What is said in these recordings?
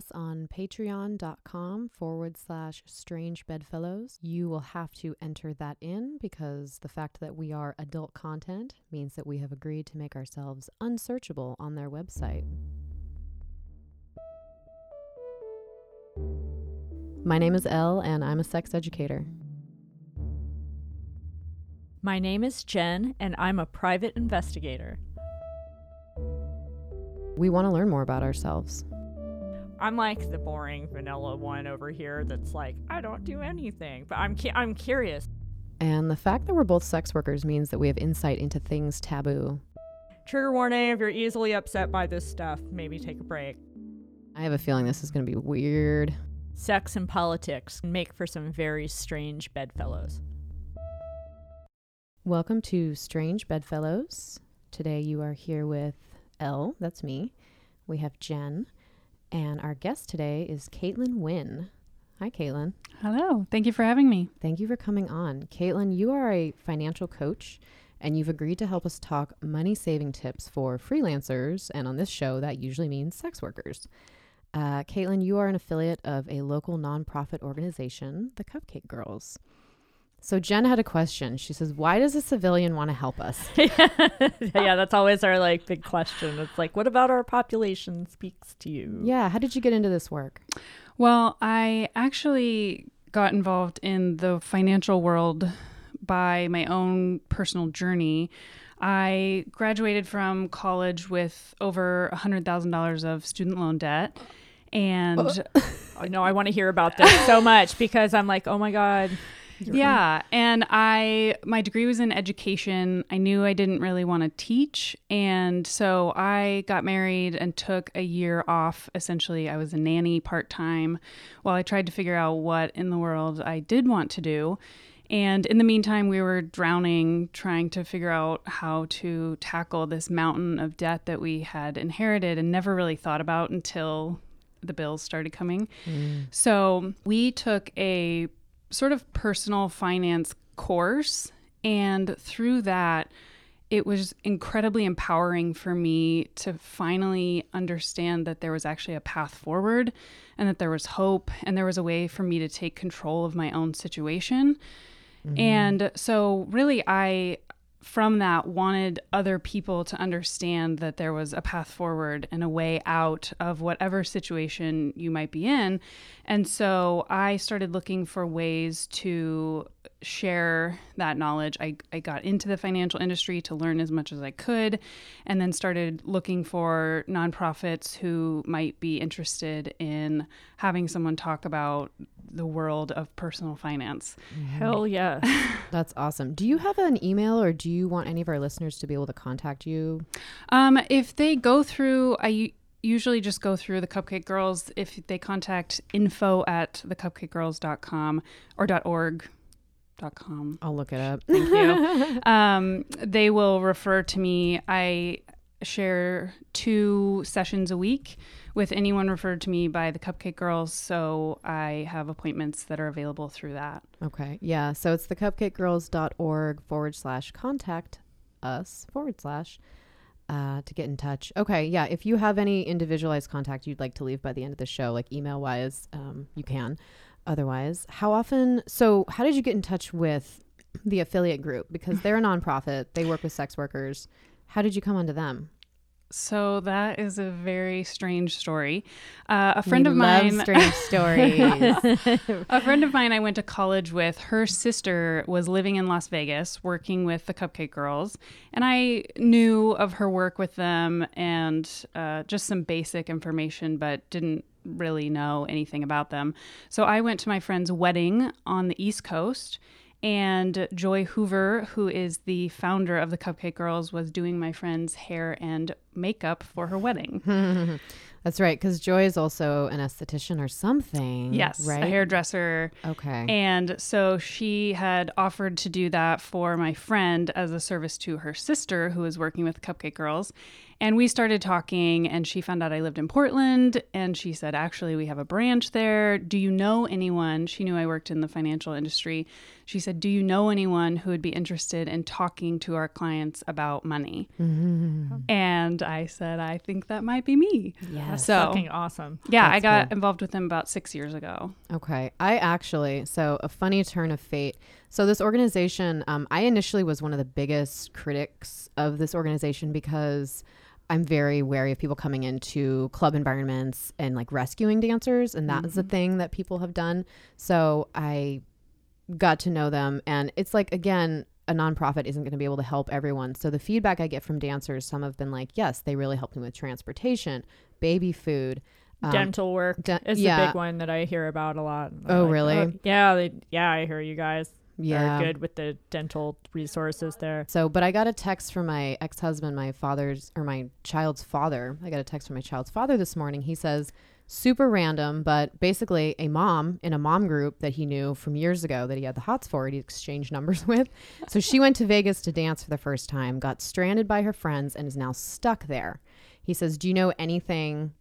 us on patreon.com forward slash strange bedfellows. You will have to enter that in because the fact that we are adult content means that we have agreed to make ourselves unsearchable on their website. My name is Elle, and I'm a sex educator. My name is Jen, and I'm a private investigator. We want to learn more about ourselves. I'm like the boring vanilla one over here that's like, I don't do anything, but I'm cu- I'm curious. And the fact that we're both sex workers means that we have insight into things taboo. Trigger warning if you're easily upset by this stuff, maybe take a break. I have a feeling this is going to be weird. Sex and politics make for some very strange bedfellows. Welcome to Strange Bedfellows. Today you are here with Elle, that's me. We have Jen, and our guest today is Caitlin Wynn. Hi, Caitlin. Hello. Thank you for having me. Thank you for coming on. Caitlin, you are a financial coach, and you've agreed to help us talk money saving tips for freelancers. And on this show, that usually means sex workers. Uh, Caitlin, you are an affiliate of a local nonprofit organization, the Cupcake Girls. So Jen had a question. She says, "Why does a civilian want to help us?" yeah, that's always our like big question. It's like, what about our population speaks to you? Yeah, how did you get into this work? Well, I actually got involved in the financial world by my own personal journey. I graduated from college with over $100,000 of student loan debt. And I know I want to hear about this so much because I'm like, oh my God. Yeah, and I my degree was in education. I knew I didn't really want to teach, and so I got married and took a year off. Essentially, I was a nanny part-time while I tried to figure out what in the world I did want to do. And in the meantime, we were drowning trying to figure out how to tackle this mountain of debt that we had inherited and never really thought about until the bills started coming. Mm. So we took a sort of personal finance course. And through that, it was incredibly empowering for me to finally understand that there was actually a path forward and that there was hope and there was a way for me to take control of my own situation. Mm-hmm. And so, really, I from that wanted other people to understand that there was a path forward and a way out of whatever situation you might be in. And so I started looking for ways to share that knowledge. I, I got into the financial industry to learn as much as I could, and then started looking for nonprofits who might be interested in having someone talk about the world of personal finance. Hell yeah. That's awesome. Do you have an email or do you want any of our listeners to be able to contact you? Um, if they go through, I usually just go through the Cupcake Girls. If they contact info at thecupcakegirls.com or .org, .com. I'll look it up. Thank you. um, they will refer to me. I share two sessions a week with anyone referred to me by the Cupcake Girls. So I have appointments that are available through that. Okay. Yeah. So it's the thecupcakegirls.org forward slash contact us forward slash uh, to get in touch. Okay. Yeah. If you have any individualized contact you'd like to leave by the end of the show, like email wise, um, you can. Otherwise, how often? So, how did you get in touch with the affiliate group? Because they're a nonprofit, they work with sex workers. How did you come onto them? So that is a very strange story. Uh, a friend We of mine, strange stories. a friend of mine I went to college with, her sister was living in Las Vegas working with the Cupcake Girls. And I knew of her work with them and uh, just some basic information, but didn't really know anything about them. So I went to my friend's wedding on the East Coast. And Joy Hoover, who is the founder of the Cupcake Girls, was doing my friend's hair and makeup for her wedding. That's right, because Joy is also an esthetician or something. Yes, right. a hairdresser. Okay. And so she had offered to do that for my friend as a service to her sister who was working with Cupcake Girls. And we started talking, and she found out I lived in Portland. And she said, Actually, we have a branch there. Do you know anyone? She knew I worked in the financial industry. She said, Do you know anyone who would be interested in talking to our clients about money? Mm-hmm. And I said, I think that might be me. Yeah. So, Fucking awesome. yeah, I got cool. involved with them about six years ago. Okay. I actually, so a funny turn of fate. So, this organization, um, I initially was one of the biggest critics of this organization because I'm very wary of people coming into club environments and like rescuing dancers. And that is a thing that people have done. So, I got to know them. And it's like, again, a nonprofit isn't going to be able to help everyone. So, the feedback I get from dancers, some have been like, yes, they really helped me with transportation, baby food. um, Dental work de- is yeah. the big one that I hear about a lot. I'm Oh, like, really? yeah, they, yeah. I hear you guys yeah. are good with the dental resources there. So, but I got a text from my ex husband, my father's or my child's father. I got a text from my child's father this morning. He says, super random, but basically a mom in a mom group that he knew from years ago that he had the hots for, he exchanged numbers with. So she went to Vegas to dance for the first time, got stranded by her friends, and is now stuck there. He says, Do you know anything?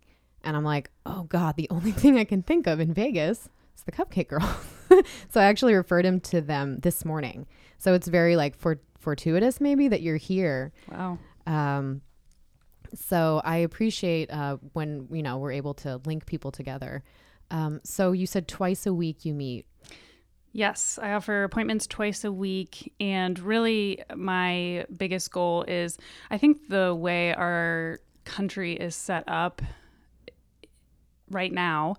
And I'm like, Oh God, the only thing I can think of in Vegas is the Cupcake Girl. so I actually referred him to them this morning. So it's very like for fortuitous maybe that you're here. Wow. Um, so I appreciate uh, when you know we're able to link people together. Um, so you said twice a week you meet. Yes, I offer appointments twice a week. And really, my biggest goal is I think the way our country is set up right now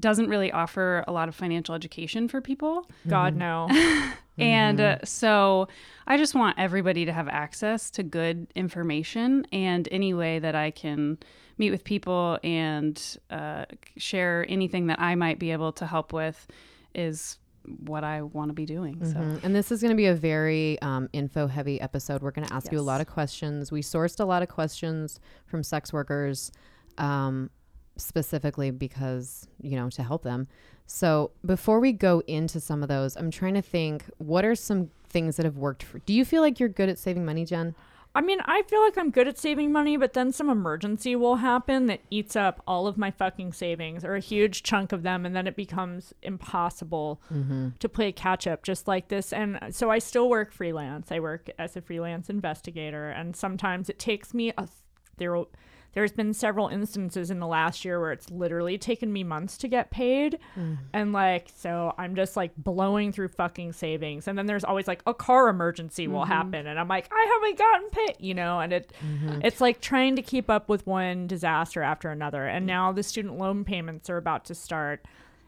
doesn't really offer a lot of financial education for people. God no. And uh, so I just want everybody to have access to good information. And any way that I can meet with people and uh, share anything that I might be able to help with is what I want to be doing. So. Mhm. And this is going to be a very um, info heavy episode. We're going to ask you a lot of questions. We sourced a lot of questions from sex workers um, specifically because, you know, to help them. So before we go into some of those, I'm trying to think what are some things that have worked for Do you feel like you're good at saving money, Jen? I mean, I feel like I'm good at saving money, but then some emergency will happen that eats up all of my fucking savings or a huge chunk of them, and then it becomes impossible mm-hmm. to play catch up just like this. And so I still work freelance. I work as a freelance investigator, and sometimes it takes me a there. There's been several instances in the last year where it's literally taken me months to get paid. Mm. And like, so I'm just like blowing through fucking savings. And then there's always like a car emergency will mm-hmm. happen. And I'm like, I haven't gotten paid, you know, and it, mm-hmm. it's like trying to keep up with one disaster after another. And now the student loan payments are about to start.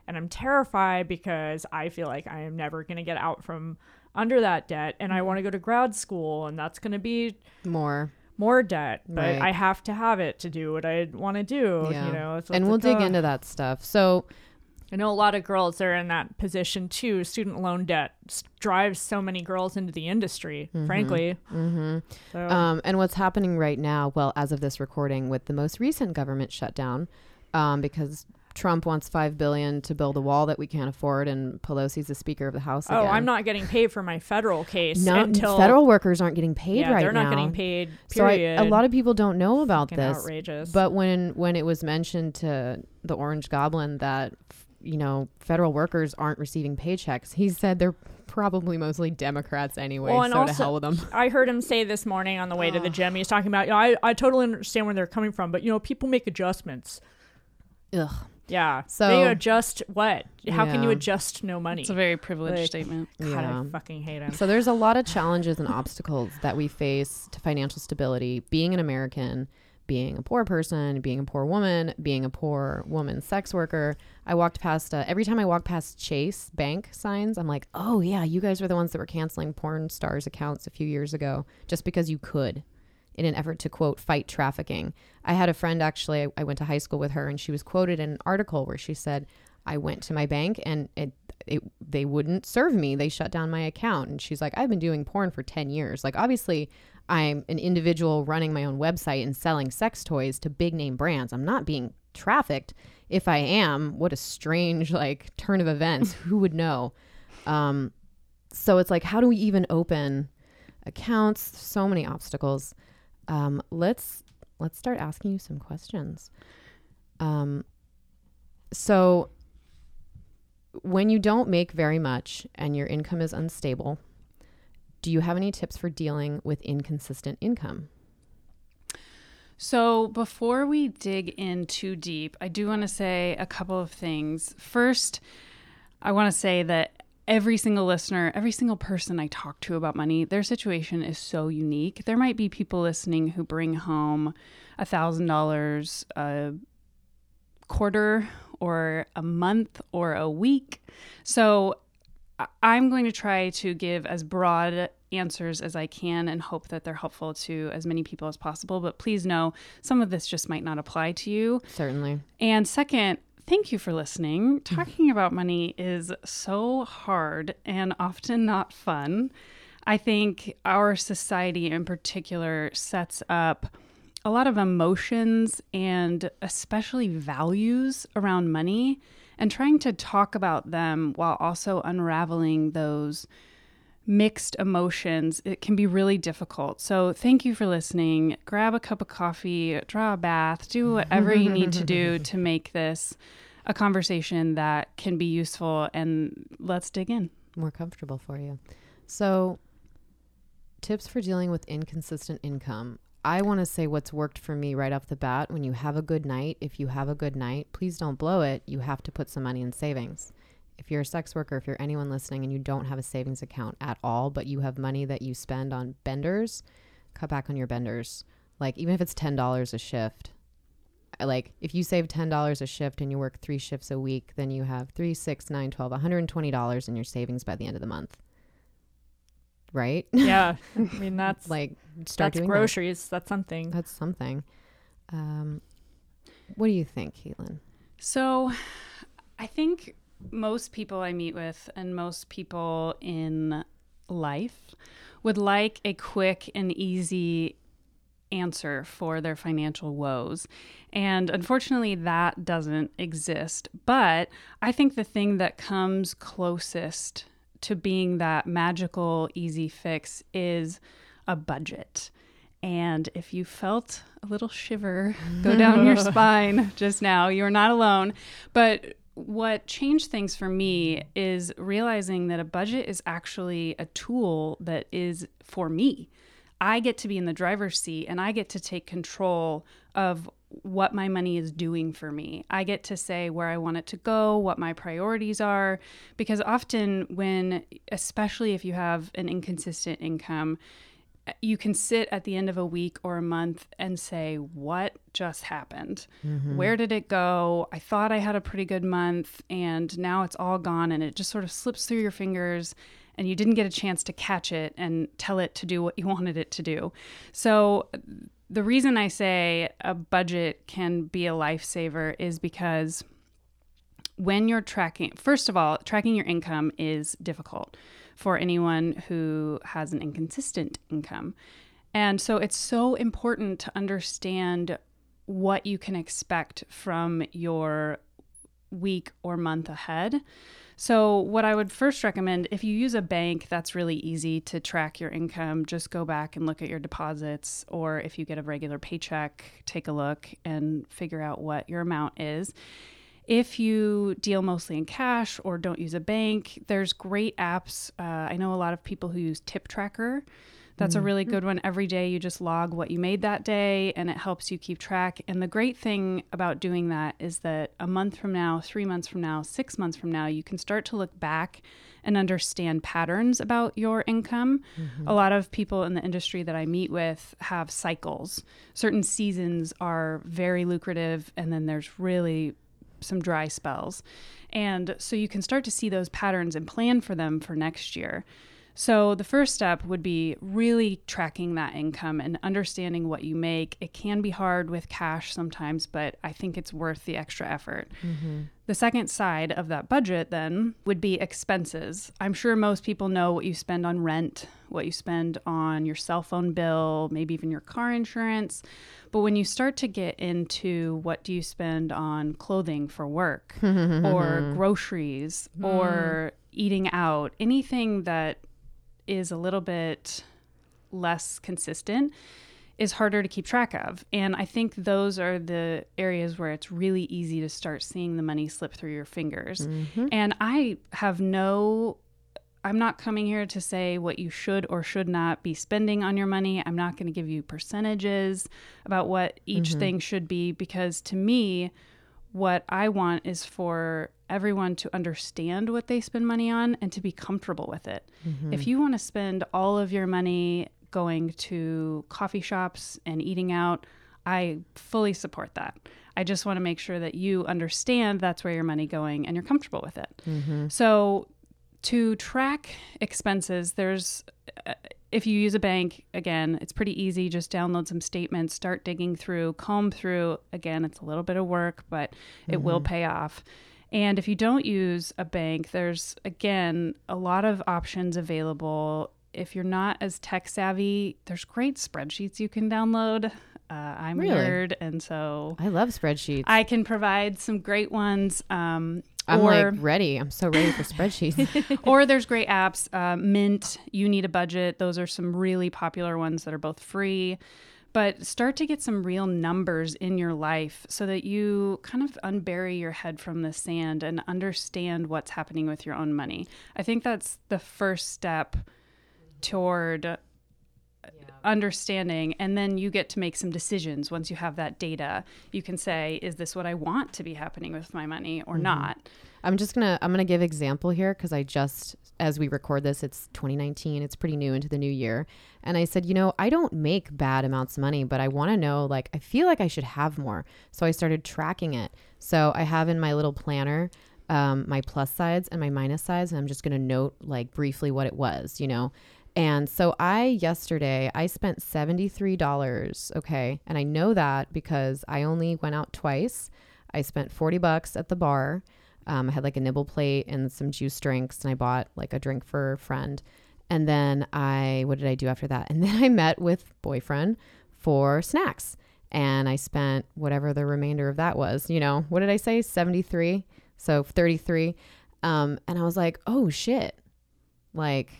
And I'm terrified because I feel like I am never going to get out from under that debt. And I mm-hmm. want to go to grad school. And that's going to be More. More debt, but Right. I have to have it to do what I want to do. Yeah. You know, so and we'll like, dig uh, into that stuff. So I know a lot of girls are in that position too. Student loan debt drives so many girls into the industry, frankly. mhm. So, Um, and what's happening right now, well, as of this recording, with the most recent government shutdown, um, because Trump wants five billion to build a wall that we can't afford, and Pelosi's the Speaker of the House. oh, again. I'm not getting paid for my federal case No, until federal workers aren't getting paid yeah, right they're now. not getting paid. Period. So I, a lot of people don't know about Fucking this. outrageous. But when when it was mentioned to the Orange Goblin that you know federal workers aren't receiving paychecks, he said they're probably mostly Democrats anyway. Well, and so to also- hell with them. I heard him say this morning on the way to the gym. He's talking about, you know, I, I totally understand where they're coming from, but you know, people make adjustments. Ugh. Yeah. So- they adjust what? How can you adjust no money? It's a very privileged Like- statement. God, Yeah. I fucking hate him. So there's a lot of challenges and obstacles that we face to financial stability, being an American, being a poor person, being a poor woman, being a poor woman sex worker. I walked past uh, every time I walk past Chase Bank signs, I'm like, "Oh yeah, you guys were the ones that were canceling porn stars accounts a few years ago just because you could." In an effort to quote fight trafficking. I had a friend actually, I, I went to high school with her, and she was quoted in an article where she said, I went to my bank and it, it they wouldn't serve me. They shut down my account. And she's like, I've been doing porn for 10 years. Like, obviously, I'm an individual running my own website and selling sex toys to big name brands. I'm not being trafficked. If I am, what a strange, like, turn of events. Who would know? Um, so it's like, how do we even open accounts? So many obstacles. Um, let's let's start asking you some questions. Um, so, when you don't make very much and your income is unstable, do you have any tips for dealing with inconsistent income? So, before we dig in too deep, I do want to say a couple of things. First, I want to say that every single listener, every single person I talk to about money, their situation is so unique. There might be people listening who bring home a thousand dollars a quarter or a month or a week. So I'm going to try to give as broad answers as I can and hope that they're helpful to as many people as possible. But please know some of this just might not apply to you. Certainly. And second, thank you for listening. Talking about money is so hard and often not fun. I think our society in particular sets up a lot of emotions and especially values around money and trying to talk about them while also unraveling those mixed emotions, it can be really difficult. So, thank you for listening. Grab a cup of coffee, draw a bath, do whatever you need to do to make this a conversation that can be useful. And let's dig in. More comfortable for you. So, tips for dealing with inconsistent income. I want to say what's worked for me right off the bat. When you have a good night, if you have a good night, please don't blow it. You have to put some money in savings if you're a sex worker, if you're anyone listening and you don't have a savings account at all, but you have money that you spend on benders, cut back on your benders. Like even if it's ten dollars a shift, like if you save ten dollars a shift and you work three shifts a week, then you have three, six, nine, twelve, one hundred and twenty dollars in your savings by the end of the month. Right? Yeah. I mean that's like start that's doing groceries. That. That's something. That's something. Um, what do you think, Caitlin? So, I think most people I meet with and most people in life would like a quick and easy answer for their financial woes. And unfortunately, that doesn't exist. But I think the thing that comes closest to being that magical, easy fix is a budget. And if you felt a little shiver go down your spine just now, you're not alone. But what changed things for me is realizing that a budget is actually a tool that is for me. I get to be in the driver's seat and I get to take control of what my money is doing for me. I get to say where I want it to go, what my priorities are. Because often, when, especially if you have an inconsistent income, you can sit at the end of a week or a month and say, What just happened? Mm-hmm. Where did it go? I thought I had a pretty good month and now it's all gone and it just sort of slips through your fingers and you didn't get a chance to catch it and tell it to do what you wanted it to do. So, the reason I say a budget can be a lifesaver is because when you're tracking, first of all, tracking your income is difficult for anyone who has an inconsistent income. And so it's so important to understand what you can expect from your week or month ahead. So, what I would first recommend if you use a bank, that's really easy to track your income. Just go back and look at your deposits, or if you get a regular paycheck, take a look and figure out what your amount is. If you deal mostly in cash or don't use a bank, there's great apps. Uh, I know a lot of people who use Tip Tracker. That's a really good one. Every day you just log what you made that day and it helps you keep track. And the great thing about doing that is that a month from now, three months from now, six months from now, you can start to look back and understand patterns about your income. Mm-hmm. A lot of people in the industry that I meet with have cycles. Certain seasons are very lucrative, and then there's really some dry spells. And so you can start to see those patterns and plan for them for next year. So, the first step would be really tracking that income and understanding what you make. It can be hard with cash sometimes, but I think it's worth the extra effort. Mm-hmm. The second side of that budget then would be expenses. I'm sure most people know what you spend on rent, what you spend on your cell phone bill, maybe even your car insurance. But when you start to get into what do you spend on clothing for work or groceries mm. or eating out, anything that is a little bit less consistent, is harder to keep track of. And I think those are the areas where it's really easy to start seeing the money slip through your fingers. Mm-hmm. And I have no I'm not coming here to say what you should or should not be spending on your money. I'm not going to give you percentages about what each Mm-hmm. thing should be because to me, what I want is for everyone to understand what they spend money on and to be comfortable with it. Mm-hmm. If you want to spend all of your money going to coffee shops and eating out, I fully support that. I just want to make sure that you understand that's where your money going and you're comfortable with it. Mm-hmm. So to track expenses, there's uh, if you use a bank, again, it's pretty easy. Just download some statements, start digging through, comb through. Again, it's a little bit of work, but it will pay off. And if you don't use a bank, there's again a lot of options available. If you're not as tech savvy, there's great spreadsheets you can download. Uh, I'm Really? nerd, and so I love spreadsheets. I can provide some great ones. Um, I'm or, like ready. I'm so ready for spreadsheets. or there's great apps. Uh, Mint, You Need a Budget. Those are some really popular ones that are both free. But start to get some real numbers in your life so that you kind of unbury your head from the sand and understand what's happening with your own money. I think that's the first step toward understanding and then you get to make some decisions once you have that data you can say is this what i want to be happening with my money or not I'm just gonna I'm gonna give example here because I just as we record this, it's 2019. It's pretty new into the new year, and I said, you know, I don't make bad amounts of money, but I want to know, like, I feel like I should have more. So I started tracking it. So I have in my little planner um, my plus sides and my minus sides, and I'm just gonna note like briefly what it was, you know. And so I yesterday I spent $73, okay? And I know that because I only went out twice. I spent 40 bucks at the bar. Um, I had like a nibble plate and some juice drinks, and I bought like a drink for a friend. And then I, what did I do after that? And then I met with boyfriend for snacks, and I spent whatever the remainder of that was. You know, what did I say? Seventy three, so thirty three. Um, and I was like, oh shit, like,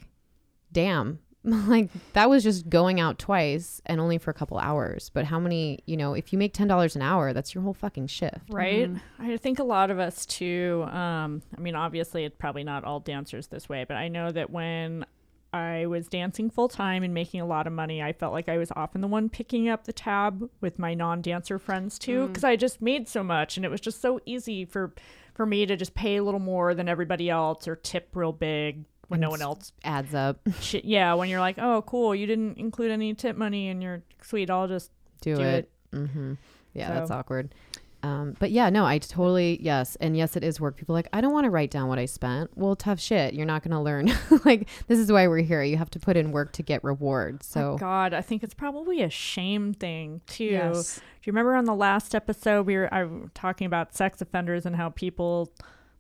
damn. Like that was just going out twice and only for a couple hours. But how many, you know, if you make ten dollars an hour, that's your whole fucking shift. right i think a lot of us too um i mean obviously it's probably not all dancers this way but i know that when i was dancing full time and making a lot of money i felt like i was often the one picking up the tab with my non-dancer friends too because i just made so much and it was just so easy for for me to just pay a little more than everybody else or tip real big when no one else Adds up. shit yeah when you're like oh cool you didn't include any tip money and you're sweet i'll just do, Do it. it. Mm-hmm. Yeah, that's awkward. Um, but yeah, no, I totally yes, and yes, it is work. People are like I don't want to write down what I spent. Well, tough shit. You're not going to learn. like this is why we're here. You have to put in work to get reward. So Oh God, I think it's probably a shame thing too. Yes. Do you remember on the last episode we were I were talking about sex offenders and how people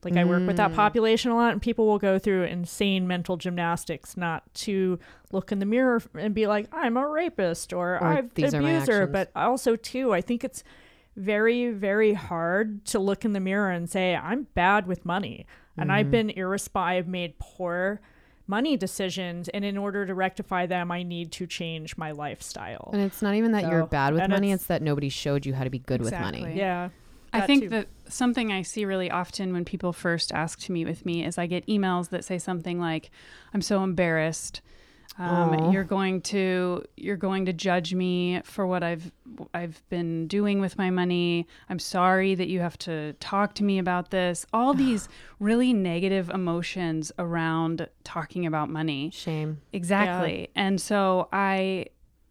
like I work with that Mm. population a lot and people will go through insane mental gymnastics not to look in the mirror and be like I'm a rapist or, Or, "I'm an are my abused her, actions." but also too I think it's very very hard to look in the mirror and say I'm bad with money and Mm-hmm. I've been irresponsible I've made poor money decisions and in order to rectify them I need to change my lifestyle. and it's not even that you're bad with money. it's- It's that nobody showed you how to be good with money. Yeah. I think too. that something I see really often when people first ask to meet with me is I get emails that say something like, "I'm so embarrassed. Um, you're going to you're going to judge me for what I've I've been doing with my money. I'm sorry that you have to talk to me about this. All these really negative emotions around talking about money. Shame. Exactly. And so I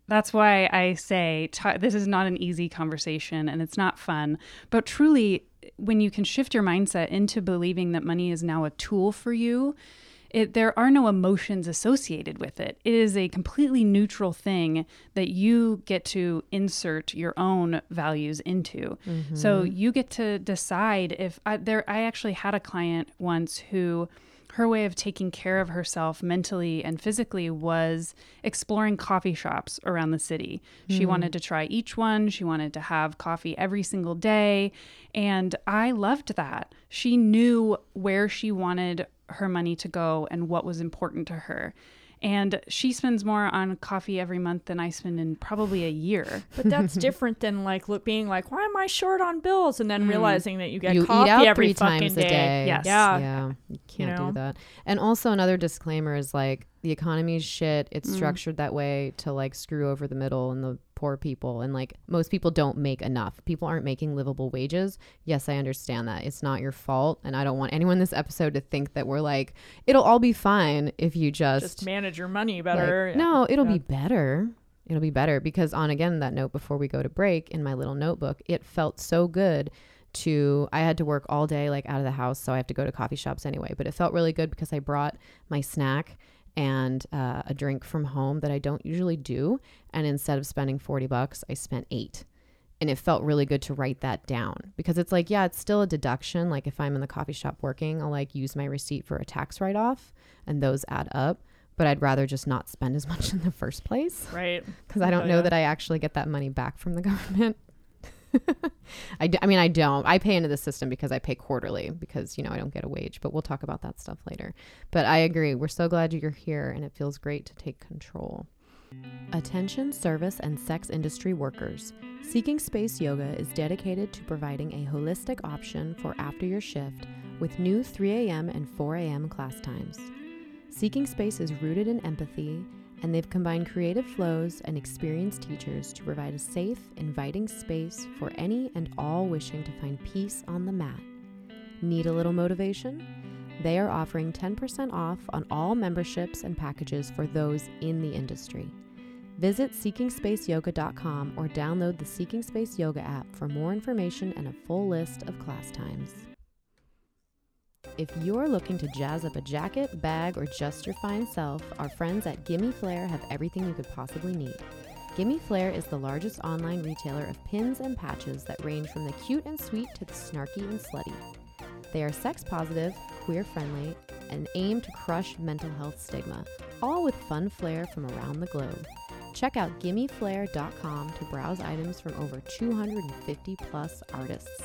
that's why I say t- this is not an easy conversation and it's not fun. But truly when you can shift your mindset into believing that money is now a tool for you, it, there are no emotions associated with it. It is a completely neutral thing that you get to insert your own values into. So mm-hmm. you get to decide if I, there. I actually had a client once who her way of taking care of herself mentally and physically was exploring coffee shops around the city. She hmm. wanted to try each one. She wanted to have coffee every single day. And I loved that. She knew where she wanted her money to go and what was important to her. And she spends more on coffee every month than I spend in probably a year. But that's different than like look, being like, why am I short on bills? And then Mm. realizing that you get you coffee eat out every three fucking times day. a day. Yes. Yeah. yeah, you can't know? do that. And also another disclaimer is like the economy's shit. It's Mm. structured that way to like screw over the middle and the poor people. And like most people don't make enough. People aren't making livable wages. Yes, I understand that. It's not your fault, and I don't want anyone in this episode to think that we're like it'll all be fine if you just, Just manage your money like, better. no, it'll Yeah. be better. It'll be better because on again that note before we go to break in my little notebook, it felt so good to I had to work all day like out of the house, so I have to go to coffee shops anyway. But it felt really good because I brought my snack and uh, a drink from home that I don't usually do, and instead of spending forty bucks, I spent eight. And it felt really good to write that down because it's like, yeah, it's still a deduction. Like if I'm in the coffee shop working, I'll like use my receipt for a tax write off, and those add up but I'd rather just not spend as much in the first place Right. because I don't Oh, know yeah. that I actually get that money back from the government. I, d- I mean, I don't. I pay into the system because I pay quarterly because, you know, I don't get a wage, but we'll talk about that stuff later. But I agree. We're so glad you're here and it feels great to take control. Attention service and sex industry workers. Seeking Space Yoga is dedicated to providing a holistic option for after your shift with new 3 a.m. and 4 a.m. class times. Seeking Space is rooted in empathy, and they've combined creative flows and experienced teachers to provide a safe, inviting space for any and all wishing to find peace on the mat. Need a little motivation? They are offering 10% off on all memberships and packages for those in the industry. Visit seekingspaceyoga.com or download the Seeking Space Yoga app for more information and a full list of class times. If you're looking to jazz up a jacket, bag, or just your fine self, our friends at Gimme Flair have everything you could possibly need. Gimme Flair is the largest online retailer of pins and patches that range from the cute and sweet to the snarky and slutty. They are sex positive, queer friendly, and aim to crush mental health stigma, all with fun flair from around the globe. Check out gimmeflair.com to browse items from over 250 plus artists.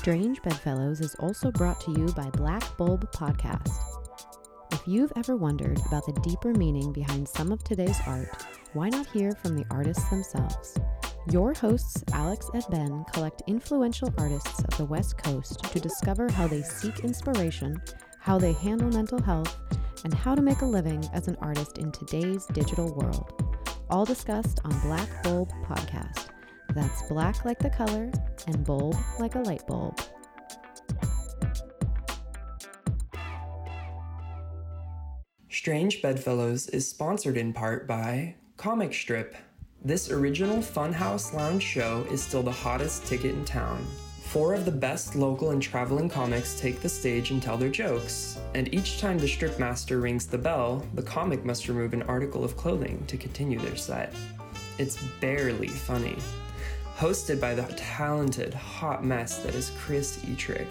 Strange Bedfellows is also brought to you by Black Bulb Podcast. If you've ever wondered about the deeper meaning behind some of today's art, why not hear from the artists themselves? Your hosts, Alex and Ben, collect influential artists of the West Coast to discover how they seek inspiration, how they handle mental health, and how to make a living as an artist in today's digital world. All discussed on Black Bulb Podcast. That's black like the color and bulb like a light bulb. Strange Bedfellows is sponsored in part by Comic Strip. This original Funhouse Lounge show is still the hottest ticket in town. Four of the best local and traveling comics take the stage and tell their jokes, and each time the strip master rings the bell, the comic must remove an article of clothing to continue their set. It's barely funny. Hosted by the talented hot mess that is Chris Etrick.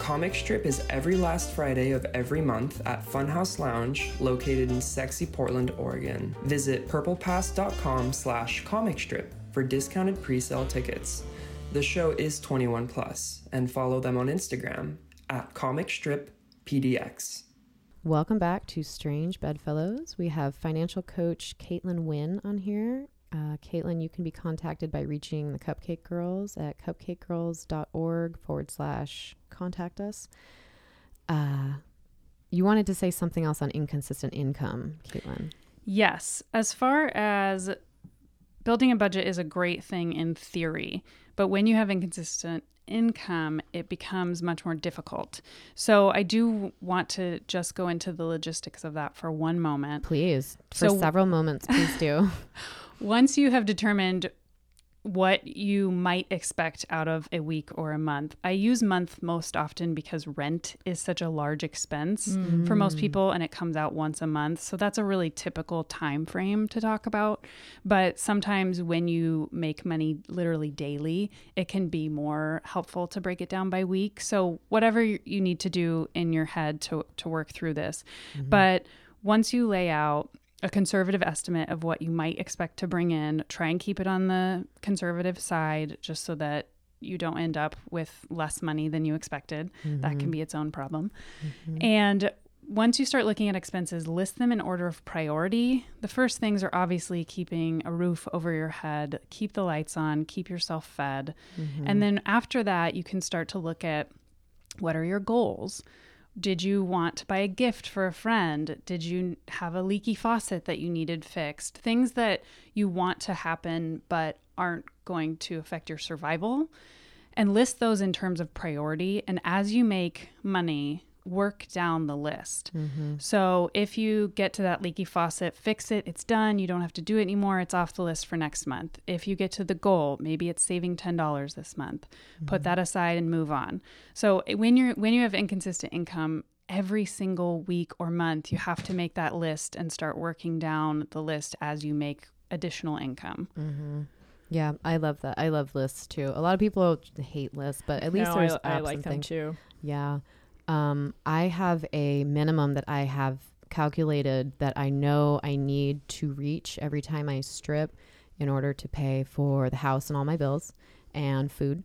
Comic Strip is every last Friday of every month at Funhouse Lounge, located in sexy Portland, Oregon. Visit purplepass.com slash comic strip for discounted pre-sale tickets. The show is 21 plus, and follow them on Instagram at Comic Strip PDX. Welcome back to Strange Bedfellows. We have financial coach Caitlin Wynn on here. Uh, Caitlin, you can be contacted by reaching the Cupcake Girls at cupcakegirls.org forward slash contact us. Uh, you wanted to say something else on inconsistent income, Caitlin. Yes. As far as building a budget is a great thing in theory, but when you have inconsistent income, it becomes much more difficult. So I do want to just go into the logistics of that for one moment. Please, for So- several moments, please do. Once you have determined what you might expect out of a week or a month. I use month most often because rent is such a large expense for most mm. people and it comes out once a month. So that's a really typical time frame to talk about. But sometimes when you make money literally daily, it can be more helpful to break it down by week. So whatever you need to do in your head to to work through this. Mm-hmm. But once you lay out a conservative estimate of what you might expect to bring in. Try and keep it on the conservative side just so that you don't end up with less money than you expected. That Mm-hmm. can be its own problem. And once you start looking at expenses, list them in order of priority. The first things are obviously keeping a roof over your head, keep the lights on, keep yourself fed. And then after that, you can start to look at what are your goals? Did you want to buy a gift for a friend? Did you have a leaky faucet that you needed fixed? Things that you want to happen but aren't going to affect your survival. And list those in terms of priority. And as you make money, work down the list. Mm-hmm. So if you get to that leaky faucet, fix it, it's done, you don't have to do it anymore, it's off the list for next month. If you get to the goal, maybe it's saving $10 this month. Put mm-hmm. that aside and move on. So when you're when you have inconsistent income, every single week or month, you have to make that list and start working down the list as you make additional income. Mm-hmm. Yeah, I love that. I love lists too. A lot of people hate lists, but at least no, there's I, I like and them things. too. Yeah. Um, I have a minimum that I have calculated that I know I need to reach every time I strip in order to pay for the house and all my bills and food.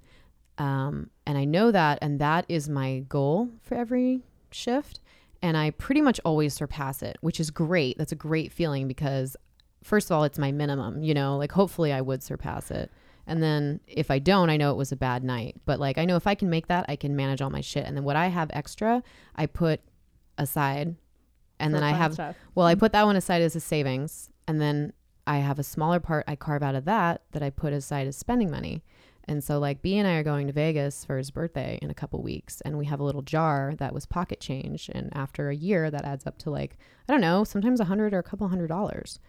Um, and I know that, and that is my goal for every shift. And I pretty much always surpass it, which is great. That's a great feeling because, first of all, it's my minimum, you know, like hopefully I would surpass it. And then if I don't, I know it was a bad night. But like I know if I can make that, I can manage all my shit. And then what I have extra, I put aside. And for then I fun have stuff. well, I mm-hmm. put that one aside as a savings, and then I have a smaller part I carve out of that that I put aside as spending money. And so, like, B and I are going to Vegas for his birthday in a couple weeks, and we have a little jar that was pocket change. And after a year, that adds up to like I don't know, sometimes a hundred or a couple hundred dollars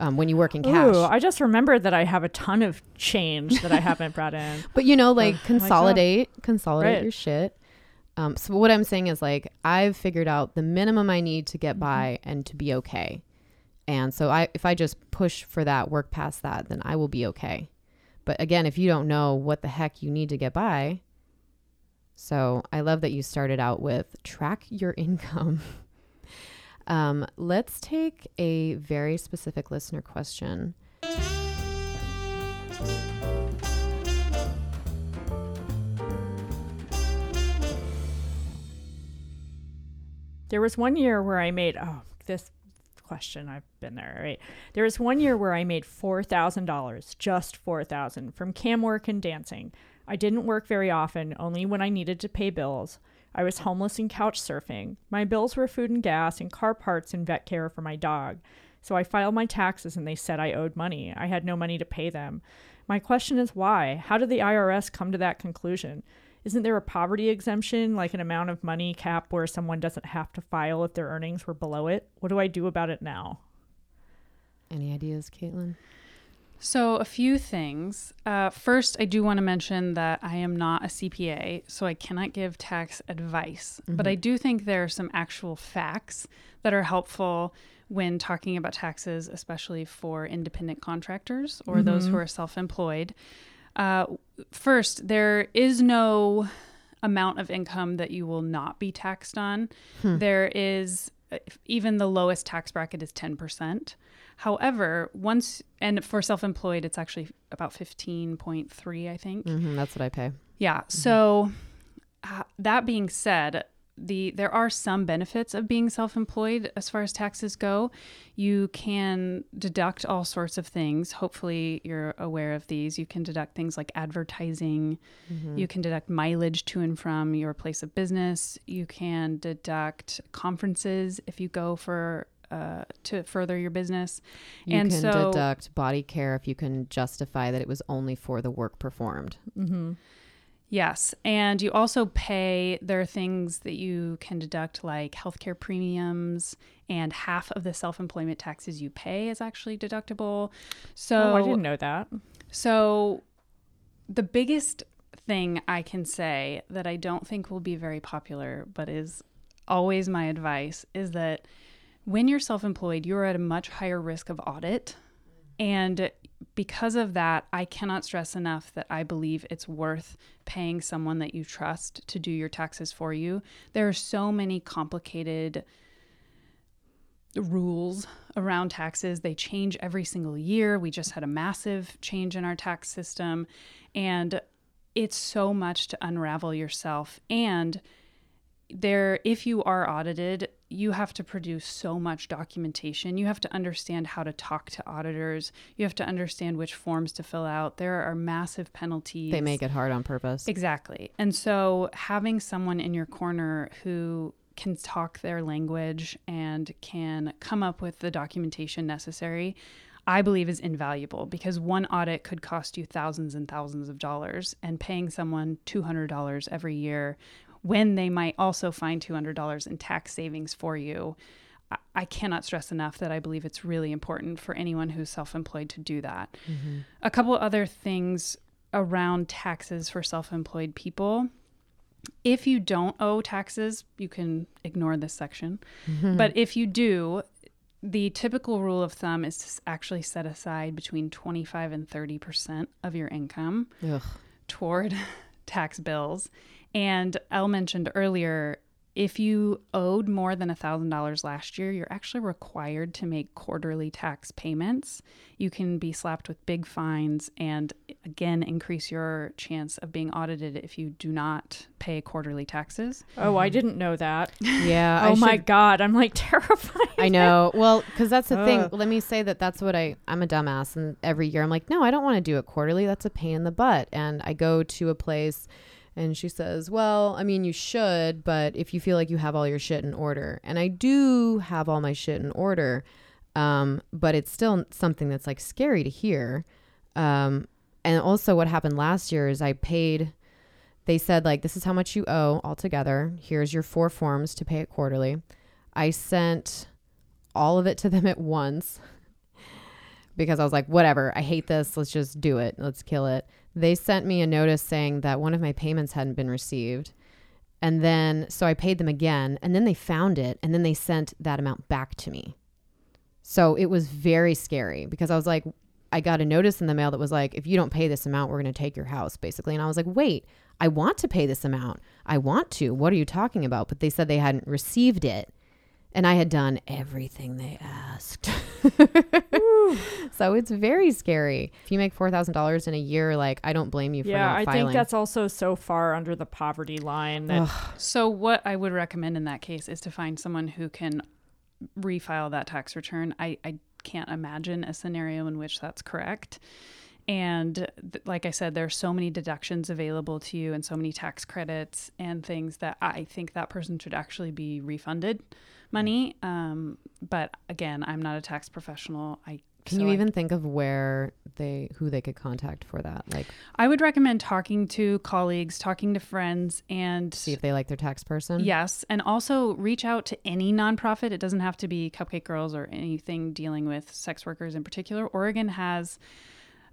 um, when you work in cash. Ooh, I just remembered that I have a ton of change that I haven't brought in. But you know, like consolidate, consolidate Right. your shit. Um, so what I'm saying is like I've figured out the minimum I need to get by and to be okay. And so I if I just push for that, work past that, then I will be okay. But again, if you don't know what the heck you need to get by, so I love that you started out with track your income. Um, let's take a very specific listener question. There was one year where I made oh this question I've been there right. There was one year where I made four thousand dollars, just four thousand from cam work and dancing. I didn't work very often, only when I needed to pay bills. I was homeless and couch surfing. My bills were food and gas and car parts and vet care for my dog. So I filed my taxes and they said I owed money. I had no money to pay them. My question is why? How did the IRS come to that conclusion? Isn't there a poverty exemption, like an amount of money cap where someone doesn't have to file if their earnings were below it? What do I do about it now? Any ideas, Caitlin? So, a few things. Uh, first, I do want to mention that I am not a CPA, so I cannot give tax advice. But I do think there are some actual facts that are helpful when talking about taxes, especially for independent contractors or those who are self employed. Uh, first, there is no amount of income that you will not be taxed on. There is, even the lowest tax bracket is 10%. However, once, and for self employed, it's actually about 15.3, I think. hmm that's what I pay. Yeah. So uh, that being said, the there are some benefits of being self-employed as far as taxes go. You can deduct all sorts of things. Hopefully, you're aware of these. You can deduct things like advertising. You can deduct mileage to and from your place of business. You can deduct conferences if you go for uh, to further your business. You and can so deduct body care if you can justify that it was only for the work performed. Yes. And you also pay, there are things that you can deduct like healthcare premiums, and half of the self employment taxes you pay is actually deductible. So, oh, I didn't know that. so the biggest thing I can say that I don't think will be very popular, but is always my advice, is that when you're self employed, you're at a much higher risk of audit. And because of that, I cannot stress enough that I believe it's worth paying someone that you trust to do your taxes for you. There are so many complicated rules around taxes. They change every single year. We just had a massive change in our tax system. And it's so much to unravel yourself and there if you are audited you have to produce so much documentation you have to understand how to talk to auditors you have to understand which forms to fill out there are massive penalties They make it hard on purpose. Exactly. And so having someone in your corner who can talk their language and can come up with the documentation necessary, I believe is invaluable because one audit could cost you thousands and thousands of dollars and paying someone $200 every year when they might also find $200 in tax savings for you. I- cannot stress enough that I believe it's really important for anyone who's self employed to do that. Mm-hmm. A couple other things around taxes for self employed people. If you don't owe taxes, you can ignore this section. Mm-hmm. But if you do, the typical rule of thumb is to actually set aside between 25 and 30% of your income Ugh. toward tax bills. And Elle mentioned earlier if you owed more than $1,000 last year, you're actually required to make quarterly tax payments. You can be slapped with big fines and again increase your chance of being audited if you do not pay quarterly taxes. Oh, I didn't know that. Yeah. oh I my god, I'm like terrified. I know. Well, because that's the thing. Let me say that that's what I. I'm a dumbass, and every year I'm like, no, I don't want to do it quarterly. That's a pain in the butt. And I go to a place, and she says, well, I mean, you should, but if you feel like you have all your shit in order, and I do have all my shit in order, um, but it's still something that's like scary to hear. Um, and also, what happened last year is I paid. They said like, this is how much you owe altogether. Here's your four forms to pay it quarterly. I sent all of it to them at once because I was like, whatever, I hate this. Let's just do it. Let's kill it. They sent me a notice saying that one of my payments hadn't been received. And then, so I paid them again. And then they found it. And then they sent that amount back to me. So it was very scary because I was like, I got a notice in the mail that was like, if you don't pay this amount, we're going to take your house, basically. And I was like, wait, I want to pay this amount. I want to. What are you talking about? But they said they hadn't received it and I had done everything they asked. so it's very scary. If you make four thousand dollars in a year, like I don't blame you for yeah, not I filing. think that's also so far under the poverty line that So, what I would recommend in that case is to find someone who can refile that tax return. I, I can't imagine a scenario in which that's correct. And th- like I said, there's so many deductions available to you and so many tax credits and things that I think that person should actually be refunded money. Um, but again, I'm not a tax professional. I Can so you I- even think of where they who they could contact for that? Like I would recommend talking to colleagues, talking to friends, and see if they like their tax person. Yes, and also reach out to any nonprofit. It doesn't have to be Cupcake Girls or anything dealing with sex workers in particular. Oregon has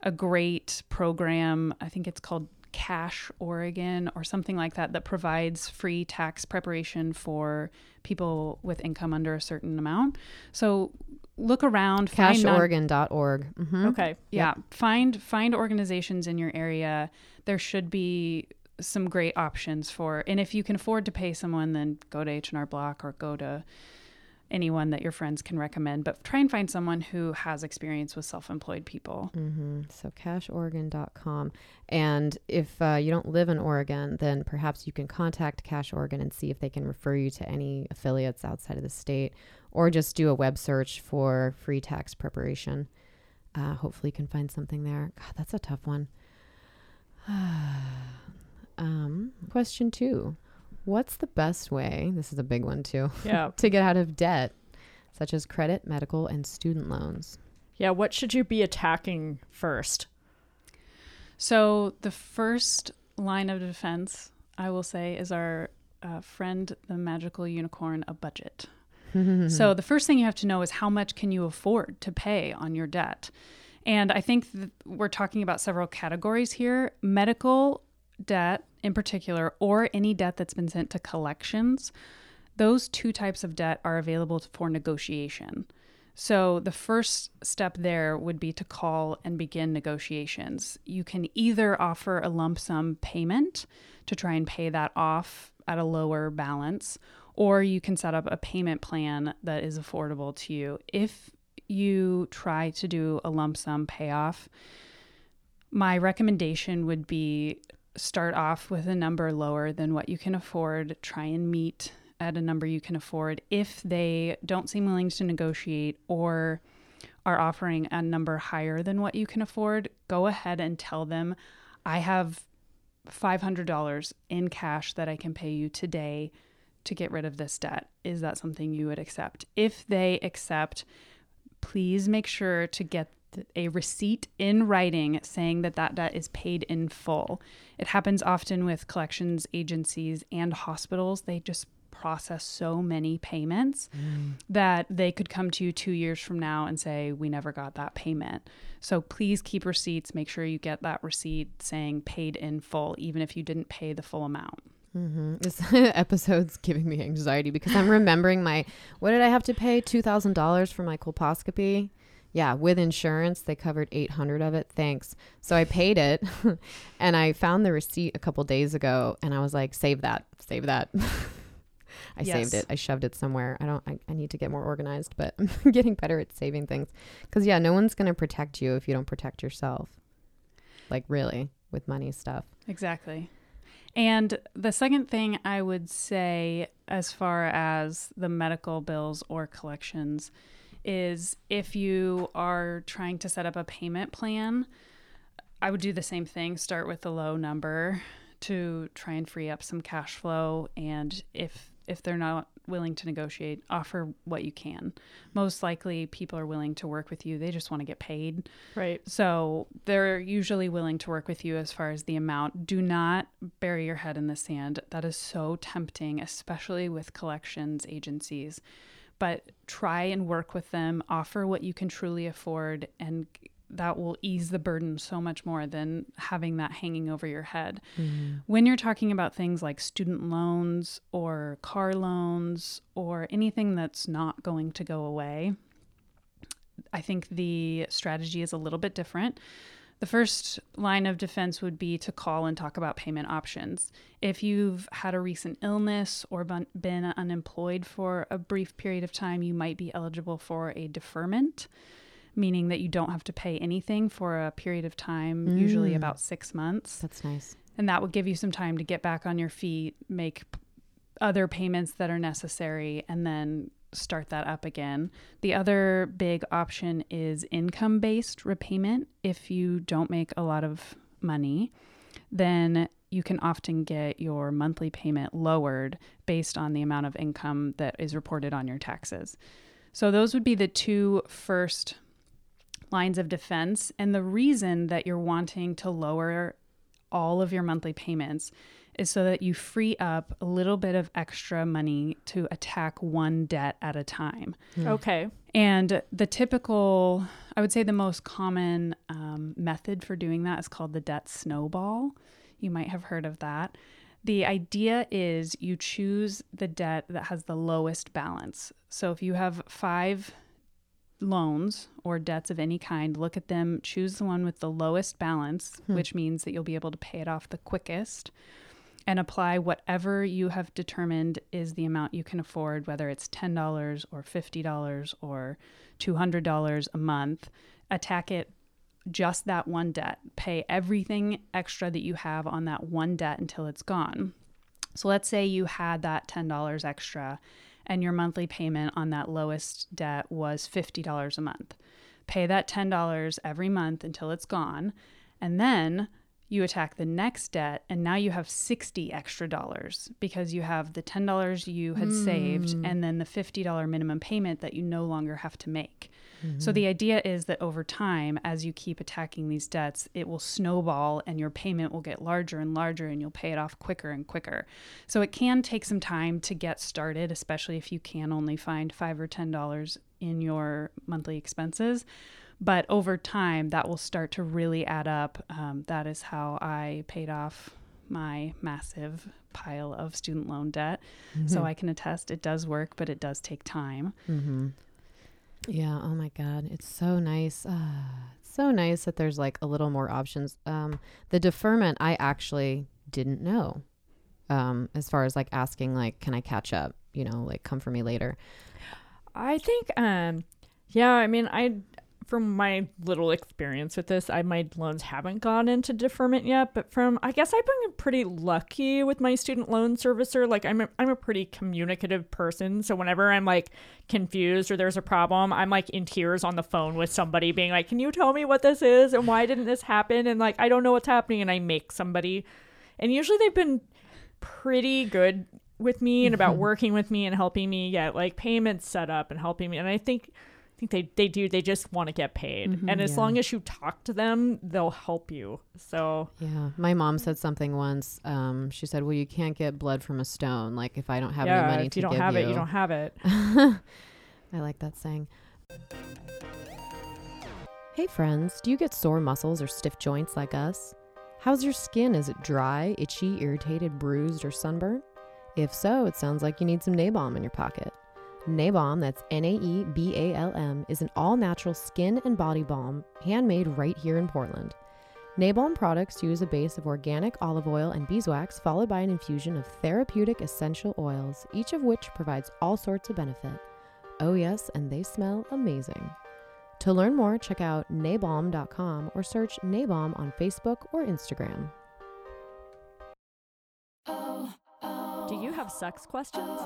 a great program. I think it's called Cash Oregon or something like that that provides free tax preparation for people with income under a certain amount. So look around, find non- Cashoregon.org. Mm-hmm. okay. yeah, find find organizations in your area. There should be some great options for, and if you can afford to pay someone, then go to H and R Block or go to anyone that your friends can recommend. But try and find someone who has experience with self-employed people. Mm-hmm. So cashoregon.com. And if uh, you don't live in Oregon, then perhaps you can contact Cash Oregon and see if they can refer you to any affiliates outside of the state or just do a web search for free tax preparation. Uh, hopefully, you can find something there. God, that's a tough one. um, question two What's the best way? This is a big one too. Yeah. to get out of debt, such as credit, medical, and student loans. Yeah, what should you be attacking first? So the first line of defense, I will say, is our uh, friend, the magical unicorn, a budget. So the first thing you have to know is how much can you afford to pay on your debt. And I think th- we're talking about several categories here. Medical debt in particular or any debt that's been sent to collections. Those two types of debt are available for negotiation. So the first step there would be to call and begin negotiations. You can either offer a lump sum payment to try and pay that off at a lower balance, or you can set up a payment plan that is affordable to you. If you try to do a lump sum payoff, my recommendation would be start off with a number lower than what you can afford. Try and meet at a number you can afford. If they don't seem willing to negotiate or are offering a number higher than what you can afford, go ahead and tell them, I have $500 in cash that I can pay you today to get rid of this debt. Is that something you would accept? If they accept, please make sure to get a receipt in writing saying that that debt is paid in full. It happens often with collections agencies and hospitals. They just process so many payments mm. that they could come to you two years from now and say, We never got that payment. So please keep receipts. Make sure you get that receipt saying paid in full, even if you didn't pay the full amount. Mm-hmm. This episode's giving me anxiety because I'm remembering my what did I have to pay two thousand dollars for my colposcopy? Yeah, with insurance, they covered 800 of it. Thanks. So I paid it and I found the receipt a couple days ago and I was like, save that, save that. I yes. saved it. I shoved it somewhere. I don't, I, I need to get more organized, but I'm getting better at saving things. Cause yeah, no one's going to protect you if you don't protect yourself. Like really with money stuff. Exactly. And the second thing I would say, as far as the medical bills or collections, is if you are trying to set up a payment plan, I would do the same thing. Start with a low number to try and free up some cash flow. And if if they're not willing to negotiate, offer what you can. Most likely, people are willing to work with you. They just want to get paid. Right. So they're usually willing to work with you as far as the amount. Do not bury your head in the sand. That is so tempting, especially with collections agencies but try and work with them, offer what you can truly afford, and that will ease the burden so much more than having that hanging over your head. Mm-hmm. When you're talking about things like student loans or car loans or anything that's not going to go away, I think the strategy is a little bit different. The first line of defense would be to call and talk about payment options. If you've had a recent illness or been unemployed for a brief period of time, you might be eligible for a deferment, meaning that you don't have to pay anything for a period of time, mm. usually about six months. That's nice. And that would give you some time to get back on your feet, make other payments that are necessary, and then start that up again. The other big option is income based repayment. If you don't make a lot of money, then you can often get your monthly payment lowered based on the amount of income that is reported on your taxes. So, those would be the two first lines of defense. And the reason that you're wanting to lower all of your monthly payments is so that you free up a little bit of extra money to attack one debt at a time. Mm. Okay. And the typical, I would say the most common um, method for doing that is called the debt snowball. You might have heard of that. The idea is you choose the debt that has the lowest balance. So if you have five loans or debts of any kind, look at them, choose the one with the lowest balance, hmm. which means that you'll be able to pay it off the quickest and apply whatever you have determined is the amount you can afford, whether it's $10 or $50 or $200 a month. Attack it just that one debt. Pay everything extra that you have on that one debt until it's gone. So let's say you had that $10 extra and your monthly payment on that lowest debt was $50 a month. Pay that $10 every month until it's gone. And then you attack the next debt and now you have 60 extra dollars because you have the $10 you had mm. saved and then the $50 minimum payment that you no longer have to make. Mm-hmm. So the idea is that over time as you keep attacking these debts, it will snowball and your payment will get larger and larger and you'll pay it off quicker and quicker. So it can take some time to get started, especially if you can only find 5 or $10 in your monthly expenses but over time that will start to really add up. Um, that is how i paid off my massive pile of student loan debt. Mm-hmm. so i can attest it does work but it does take time. Mm-hmm. yeah oh my god it's so nice uh, so nice that there's like a little more options. Um, the deferment i actually didn't know um, as far as like asking like can i catch up you know like come for me later. I think um yeah i mean i from my little experience with this, I my loans haven't gone into deferment yet, but from I guess I've been pretty lucky with my student loan servicer. Like I'm a, I'm a pretty communicative person, so whenever I'm like confused or there's a problem, I'm like in tears on the phone with somebody being like, "Can you tell me what this is and why didn't this happen?" and like I don't know what's happening and I make somebody and usually they've been pretty good with me and about mm-hmm. working with me and helping me get like payments set up and helping me and I think I think they, they do. They just want to get paid. and as yeah. long as you talk to them, they'll help you. So, Yeah, my mom said something once. Um, she said, "Well, you can't get blood from a stone. Like if I don't have yeah, any money to if to you don't have you, it, you don't have it. I like that saying. Hey friends, do you get sore muscles or stiff joints like us? How's your skin? Is it dry, itchy, irritated, bruised, or sunburned? If so, it sounds like you need some Naebalm in your pocket. Naebalm, that's N A E B A L M, is an all natural skin and body balm handmade right here in Portland. Naebalm products use a base of organic olive oil and beeswax, followed by an infusion of therapeutic essential oils, each of which provides all sorts of benefit. Oh, yes, and they smell amazing. To learn more, check out naebalm.com or search Naebalm on Facebook or Instagram. Do you have sex questions?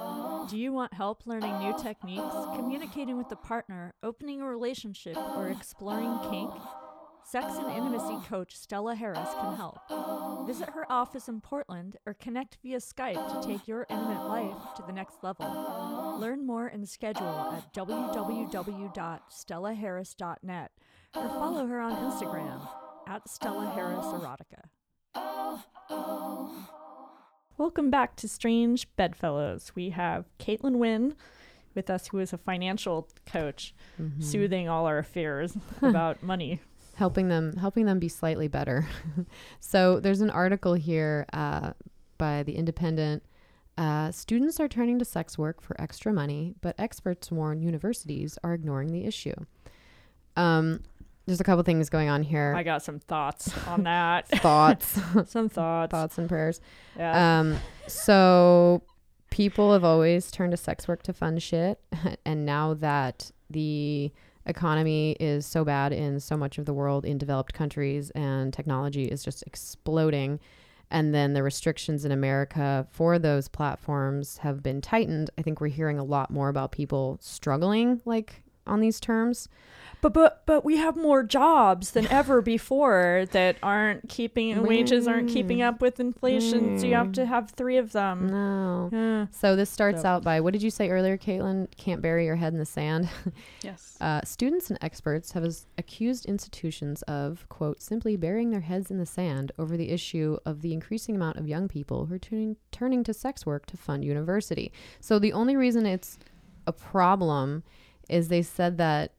Do you want help learning new techniques, communicating with a partner, opening a relationship, or exploring kink? Sex and intimacy coach Stella Harris can help. Visit her office in Portland or connect via Skype to take your intimate life to the next level. Learn more and schedule at www.stellaharris.net or follow her on Instagram at Stella Harris Erotica. Welcome back to Strange Bedfellows. We have Caitlin Wynn with us, who is a financial coach, Mm-hmm. soothing all our fears about money. helping them helping them be slightly better. so there's an article here uh, by the Independent. Uh, students are turning to sex work for extra money, but experts warn universities are ignoring the issue. Um, there's a couple things going on here. I got some thoughts on that. Thoughts, some thoughts. thoughts, and prayers. Yeah. Um, so people have always turned to sex work to fund shit, and now that the economy is so bad in so much of the world in developed countries and technology is just exploding and then the restrictions in America for those platforms have been tightened I think we're hearing a lot more about people struggling like on these terms but but but we have more jobs than ever before that aren't keeping wages aren't keeping up with inflation. So you have to have three of them. no Yeah. so this starts So- out by what did you say earlier Caitlin can't bury your head in the sand Yes. Uh, students and experts have accused institutions of, quote, simply burying their heads in the sand over the issue of the increasing amount of young people who are turning, turning to sex work to fund university. So the only reason it's a problem is they said that,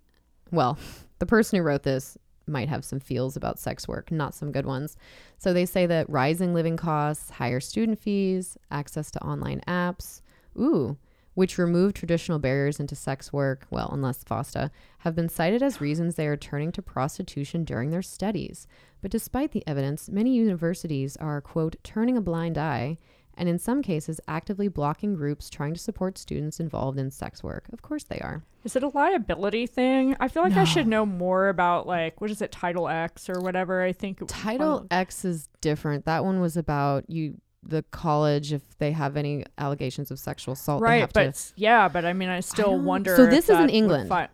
well, the person who wrote this might have some feels about sex work, not some good ones. So they say that rising living costs, higher student fees, access to online apps, ooh, which remove traditional barriers into sex work, well, unless FOSTA, have been cited as reasons they are turning to prostitution during their studies. But despite the evidence, many universities are, quote, turning a blind eye and in some cases actively blocking groups trying to support students involved in sex work. Of course they are. Is it a liability thing? I feel like I should know more about like what is it, Title X or whatever. I think Title um, X is different. That one was about you the college if they have any allegations of sexual assault they right, have but to yeah, but I mean, I still don't- wonder. So this is in England. fi-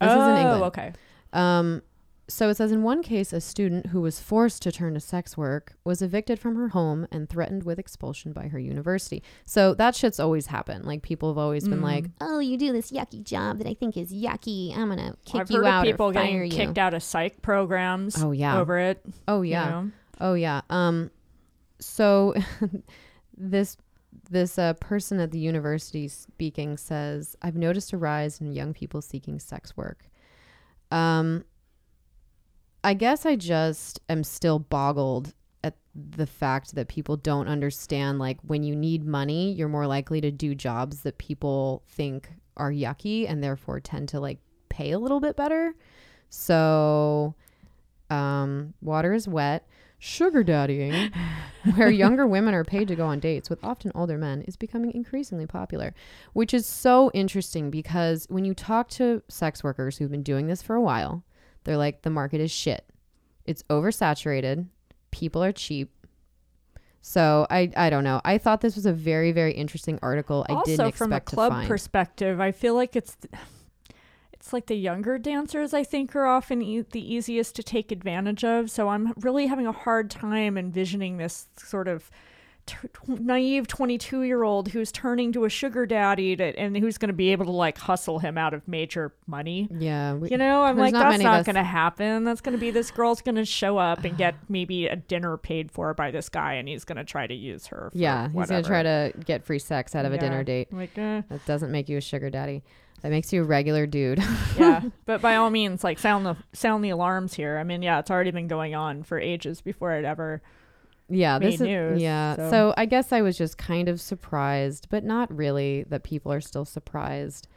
This is in Oh, England. Okay. Um, so it says in one case, a student who was forced to turn to sex work was evicted from her home and threatened with expulsion by her university. So that shit's always happened. Like people have always been Mm. like, "Oh, you do this yucky job that I think is yucky. I'm gonna kick I've you heard out of people or fire getting you." kicked out of psych programs. Oh yeah. over it. oh you yeah. know? Oh yeah. Um, so this this uh, person at the university speaking says, "I've noticed a rise in young people seeking sex work." Um, I guess I just am still boggled at the fact that people don't understand. Like when you need money, you're more likely to do jobs that people think are yucky, and therefore tend to like pay a little bit better. So, um, water is wet. Sugar daddying, where younger women are paid to go on dates with often older men, is becoming increasingly popular, which is so interesting because when you talk to sex workers who've been doing this for a while, They're like, the market is shit. It's oversaturated. People are cheap. So I I don't know. I thought this was a very very interesting article. I also, didn't expect from a club perspective, I feel like it's it's like the younger dancers. I think are often e- the easiest to take advantage of. So I'm really having a hard time envisioning this sort of t- naive 22 year old who's turning to a sugar daddy to, and who's going to be able to like hustle him out of major money. yeah, we, You know, I'm like, not that's not going to happen. That's going to be this girl's going to show up and get maybe a dinner paid for by this guy, and he's going to try to use her. For yeah, he's gonna try to get free sex out of a dinner date. Like, eh. That doesn't make you a sugar daddy. That makes you a regular dude. yeah, but by all means, like sound the sound the alarms here. I mean, yeah, it's already been going on for ages before it ever. Yeah, this is news, yeah. so- So. I guess I was just kind of surprised, but not really that people are still surprised.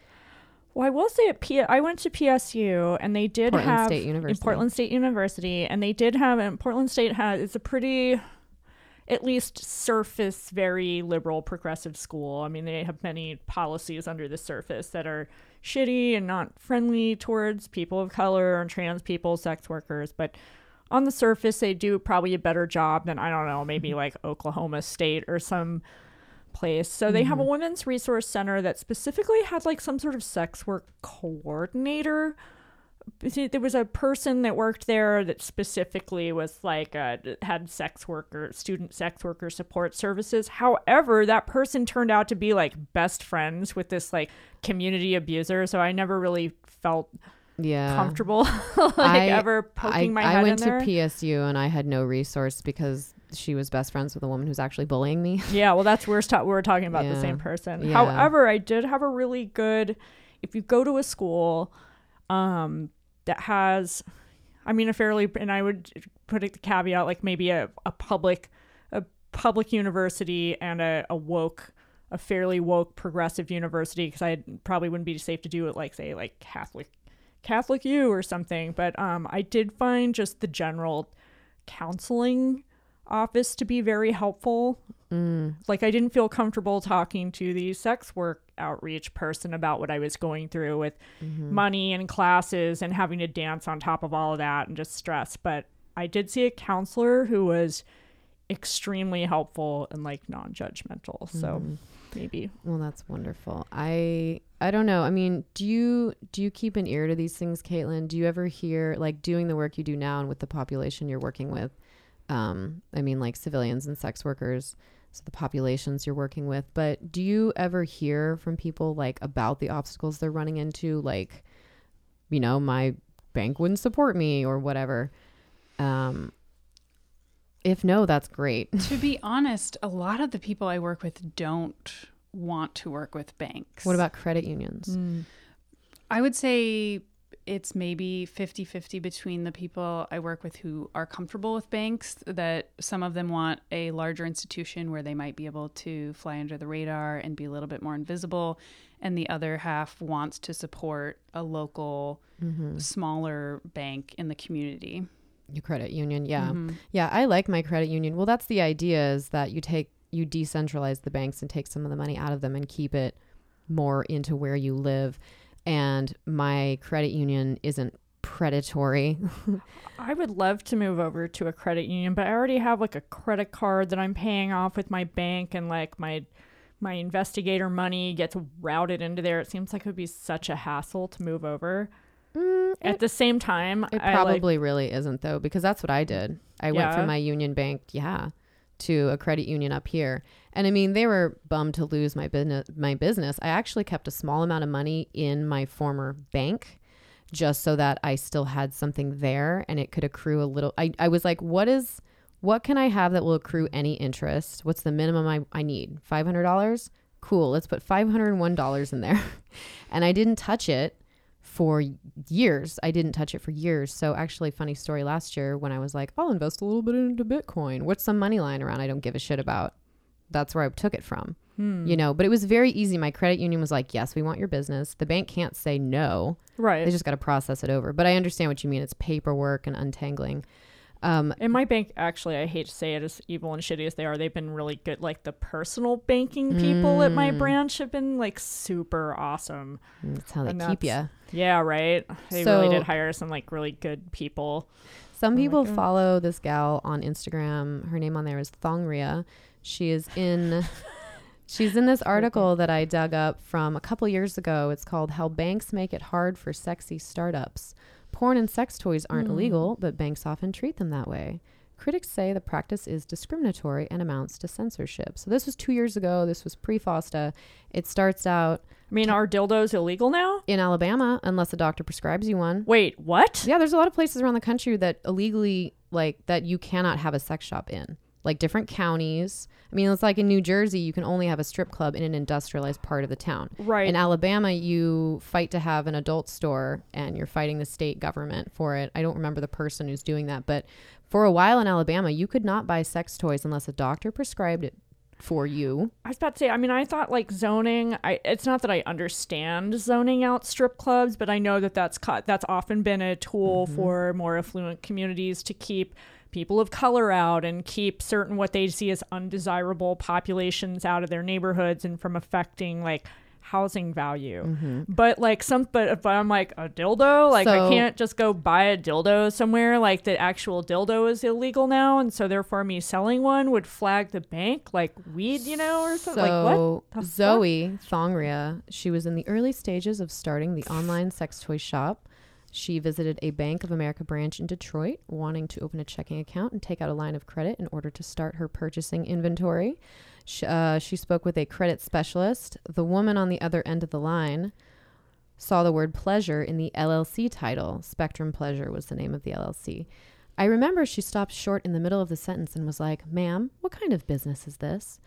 Well, I will say at P- I went to PSU and they did Portland have State in University. Portland State University, and they did have and Portland State has it's a pretty, at least surface very liberal progressive school. I mean, they have many policies under the surface that are shitty and not friendly towards people of color and trans people, sex workers, but on the surface they do probably a better job than I don't know, maybe like Oklahoma State or some place. So they have a women's resource center that specifically had like some sort of sex work coordinator. There was a person that worked there that specifically was like uh, had sex worker, student sex worker support services. However, that person turned out to be like best friends with this like community abuser. So I never really felt Yeah, comfortable like I- ever poking I, my head I went to there. PSU and I had no resource because she was best friends with a woman who's actually bullying me. Yeah, well, that's we're ta- we're talking about the same person. Yeah. However, I did have a really good. If you go to a school, um, that has, I mean, a fairly, and I would put it the caveat like maybe a, a public, a public university and a, a woke, a fairly woke progressive university because I probably wouldn't be safe to do it like say like Catholic, Catholic U or something. But um, I did find just the general counseling office to be very helpful. Mm. Like I didn't feel comfortable talking to the sex work outreach person about what I was going through with mm-hmm. money and classes and having to dance on top of all of that and just stress. But I did see a counselor who was extremely helpful and like non-judgmental. So mm-hmm. Maybe Well, that's wonderful. I I don't know. I mean, do you do you keep an ear to these things, Caitlin? Do you ever hear like doing the work you do now and with the population you're working with? Um, I mean, like civilians and sex workers, so the populations you're working with. But do you ever hear from people like about the obstacles they're running into, like, you know, my bank wouldn't support me or whatever? Um, if no, that's great. to be honest, a lot of the people I work with don't want to work with banks. what about credit unions? Hmm. I would say it's maybe 50 50 between the people I work with who are comfortable with banks, that some of them want a larger institution where they might be able to fly under the radar and be a little bit more invisible. And the other half wants to support a local, mm-hmm. smaller bank in the community. Your credit union, yeah. Mm-hmm. Yeah, I like my credit union. Well, that's the idea is that you take you decentralize the banks and take some of the money out of them and keep it more into where you live. And my credit union isn't predatory. I would love to move over to a credit union, but I already have like a credit card that I'm paying off with my bank and like my my investigator money gets routed into there. It seems like it would be such a hassle to move over. Mm, At the same time, It I like probably really isn't though, because that's what I did. I went from my union bank, yeah, to a credit union up here. And I mean, they were bummed to lose my business my business. I actually kept a small amount of money in my former bank just so that I still had something there and it could accrue a little I, I was like, what is what can I have that will accrue any interest? What's the minimum I, I need? Five hundred dollars? Cool, let's put five hundred and one dollars in there. and I didn't touch it for years. I didn't touch it for years. So actually funny story last year when I was like, I'll invest a little bit into Bitcoin. What's some money lying around I don't give a shit about? That's where I took it from. You hmm. know, but it was very easy. My credit union was like, "Yes, we want your business." The bank can't say no. right. They just got to process it over. But I understand what you mean. It's paperwork and untangling. Um, In my bank, actually, I hate to say it, as evil and shitty as they are, they've been really good. Like the personal banking people at my Mm. branch have been like super awesome. that's how they And keep you. Yeah, right. They really did hire some like really good people. Some Oh people follow this gal on Instagram. Her name on there is Thongria. She is in she's in this article that I dug up from a couple years ago. It's called How Banks Make It Hard for Sexy Startups. Porn and sex toys aren't Hmm. illegal, but banks often treat them that way. Critics say the practice is discriminatory and amounts to censorship. So this was 2 years ago. This was pre-FOSTA. It starts out I mean, are dildos illegal now? in Alabama unless a doctor prescribes you one. Wait, what? Yeah, there's a lot of places around the country that illegally like that you cannot have a sex shop in. Like different counties. I mean, it's like in New Jersey, you can only have a strip club in an industrialized part of the town. Right. In Alabama, you fight to have an adult store and you're fighting the state government for it. I don't remember the person who's doing that, but for a while in Alabama, you could not buy sex toys unless a doctor prescribed it for you. I was about to say, I mean, I thought like zoning. I it's not that I understand zoning out strip clubs, but I know that that's co- that's often been a tool mm-hmm. for more affluent communities to keep people of color out and keep certain what they see as undesirable populations out of their neighborhoods and from affecting like housing value. Mm-hmm. But like some, but but I'm like a dildo. Like I can't just go buy a dildo somewhere. Like the actual dildo is illegal now, and so therefore me selling one would flag the bank like weed, you know, or something. like what? So fuck? Zoe Thongria, she was in the early stages of starting the online sex toy shop. She visited a Bank of America branch in Detroit, wanting to open a checking account and take out a line of credit in order to start her purchasing inventory. She, uh, she spoke with a credit specialist. The woman on the other end of the line saw the word pleasure in the LLC title. Spectrum Pleasure was the name of the LLC. I remember she stopped short in the middle of the sentence and was like, Ma'am, what kind of business is this?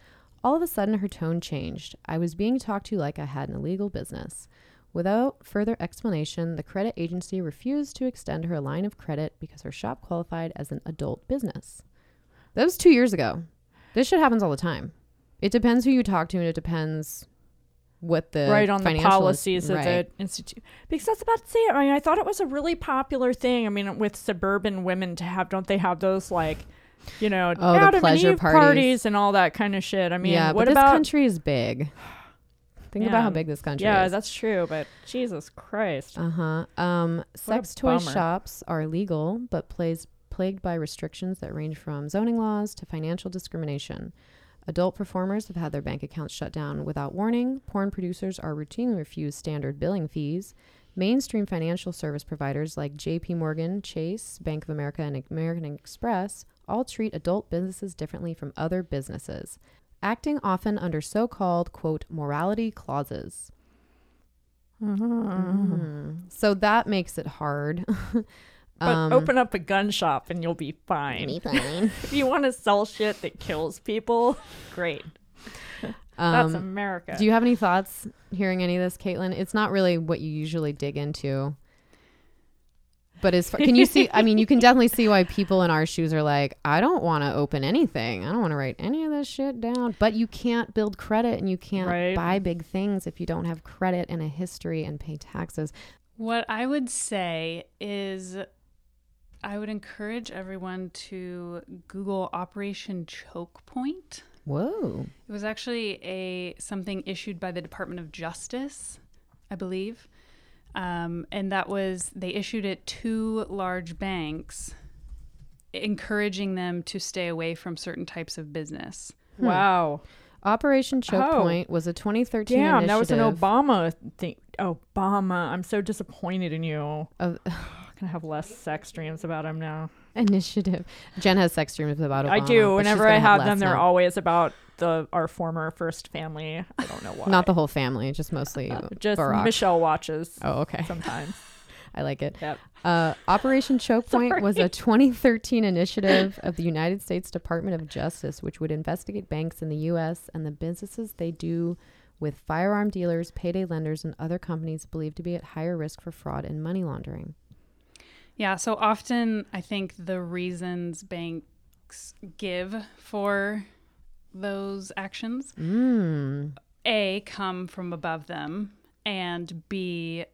All of a sudden, her tone changed. I was being talked to like I had an illegal business. Without further explanation, the credit agency refused to extend her line of credit because her shop qualified as an adult business. That was two years ago. This shit happens all the time. It depends who you talk to, and it depends what the right on the policies of the institute because that's about to say it. I mean, I thought it was a really popular thing. I mean, with suburban women to have, don't they have those like, you know, Oh, Adam and pleasure Eve parties. and all that kind of shit. I mean, yeah, what but about? this country is big. Think about how big this country yeah, is. Yeah, that's true. But Jesus Christ, Uh huh. Um, sex toy bummer. shops are legal, but plays plagued by restrictions that range from zoning laws to financial discrimination. Adult performers have had their bank accounts shut down without warning. Porn producers are routinely refused standard billing fees. Mainstream financial service providers like JP Morgan, Chase, Bank of America, and American Express all treat adult businesses differently from other businesses, acting often under so called, quote, morality clauses. Mhm. So that makes it hard. but Um, open up a gun shop and you'll be fine. if you want to sell shit that kills people, great. That's Um, America. do you have any thoughts hearing any of this, Caitlin? It's not really what you usually dig into. But as far, can you see? I mean, you can definitely see why people in our shoes are like, I don't want to open anything. I don't want to write any of this shit down. But you can't build credit and you can't Right. buy big things if you don't have credit and a history and pay taxes. What I would say is I would encourage everyone to Google Operation Choke Point. Whoa. It was actually a something issued by the Department of Justice, I believe. Um, and that was they issued it to large banks, encouraging them to stay away from certain types of business. wow. Operation Choke Oh. Point was a 2013 Damn, that was an Obama thing. Obama, I'm so disappointed in you. of I'm have less sex dreams about him now. initiative. Jen has sex dreams about Obama. I do. Whenever I have them, they're always about the our former first family. I don't know why. not the whole family, just mostly just Barack. Michelle watches Oh, okay. sometimes. I like it. Yep. Uh, Operation Choke Point was a 2013 initiative of the United States Department of Justice, which would investigate banks in the U.S. and the businesses they do with firearm dealers, payday lenders, and other companies believed to be at higher risk for fraud and money laundering. Yeah, so often I think the reasons banks give for those actions Mm. A come from above them and B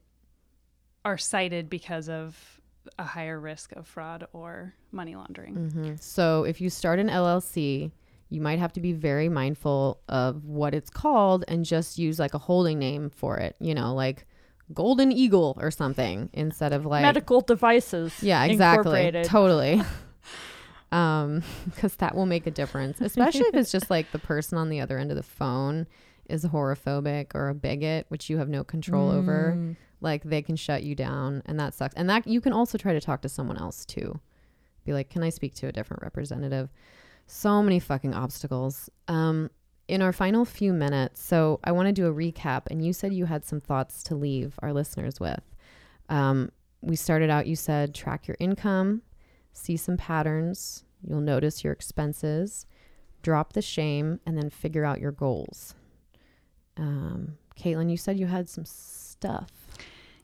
are cited because of a higher risk of fraud or money laundering. hmm So if you start an LLC, you might have to be very mindful of what it's called and just use like a holding name for it. You know, like Golden Eagle or something instead of like Medical devices. Yeah, exactly. Totally. um, because that will make a difference, especially if it's just like the person on the other end of the phone is whorephobic or a bigot, which you have no control over. Mm. Like they can shut you down, and that sucks. And that you can also try to talk to someone else too. Be like, can I speak to a different representative? So many fucking obstacles. Um, in our final few minutes, so I want to do a recap, and you said you had some thoughts to leave our listeners with. Um, we started out, you said track your income, see some patterns, you'll notice your expenses, drop the shame, and then figure out your goals. Um, Caitlin, you said you had some stuff.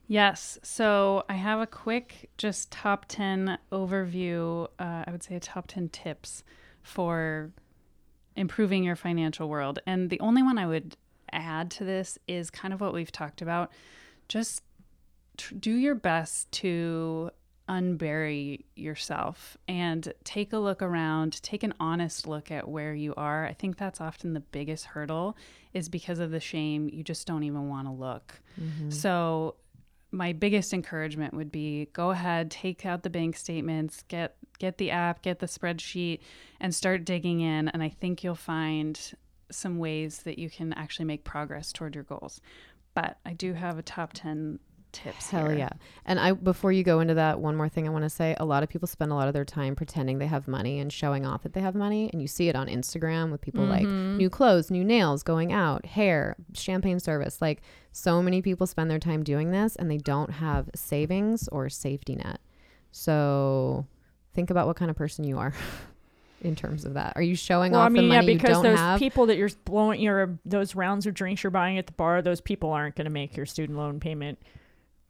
Yes. So I have a quick, just top 10 overview. Uh, I would say a top 10 tips for improving your financial world. And the only one I would add to this is kind of what we've talked about. Just tr- do your best to unbury yourself and take a look around, take an honest look at where you are. I think that's often the biggest hurdle is because of the shame. You just don't even want to look. Mm-hmm. So my biggest encouragement would be go ahead, take out the bank statements, get get the app, get the spreadsheet and start digging in and I think you'll find some ways that you can actually make progress toward your goals. But I do have a top 10 tips Hell here. yeah. And I before you go into that, one more thing I want to say, a lot of people spend a lot of their time pretending they have money and showing off that they have money, and you see it on Instagram with people like mm-hmm. new clothes, new nails, going out, hair, champagne service. Like so many people spend their time doing this and they don't have savings or safety net. So think about what kind of person you are in terms of that. Are you showing Well, off I mean, the yeah, because those have? people that you're blowing your those rounds of drinks you're buying at the bar, those people aren't going to make your student loan payment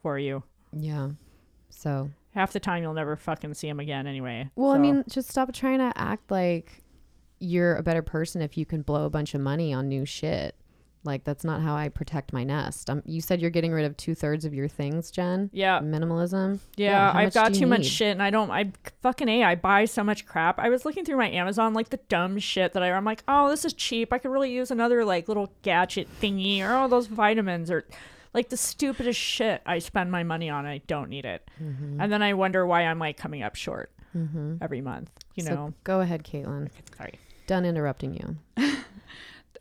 for you. yeah. So Half the time, you'll never fucking see them again anyway. Well, I mean, just stop trying to act like you're a better person if you can blow a bunch of money on new shit. Like that's not how I protect my nest. Um, you said you're getting rid of two thirds of your things, Jen. yeah, Minimalism. Yeah, how I've got too you much shit, and I don't. I fucking a. I buy so much crap. I was looking through my Amazon, like the dumb shit that I. I'm like, oh, this is cheap. I could really use another like little gadget thingy, or oh, those vitamins, or like the stupidest shit. I spend my money on. I don't need it, Mm-hmm. and then I wonder why I'm like coming up short Mm-hmm. every month. You so know, go ahead, Caitlin. sorry. Done interrupting you.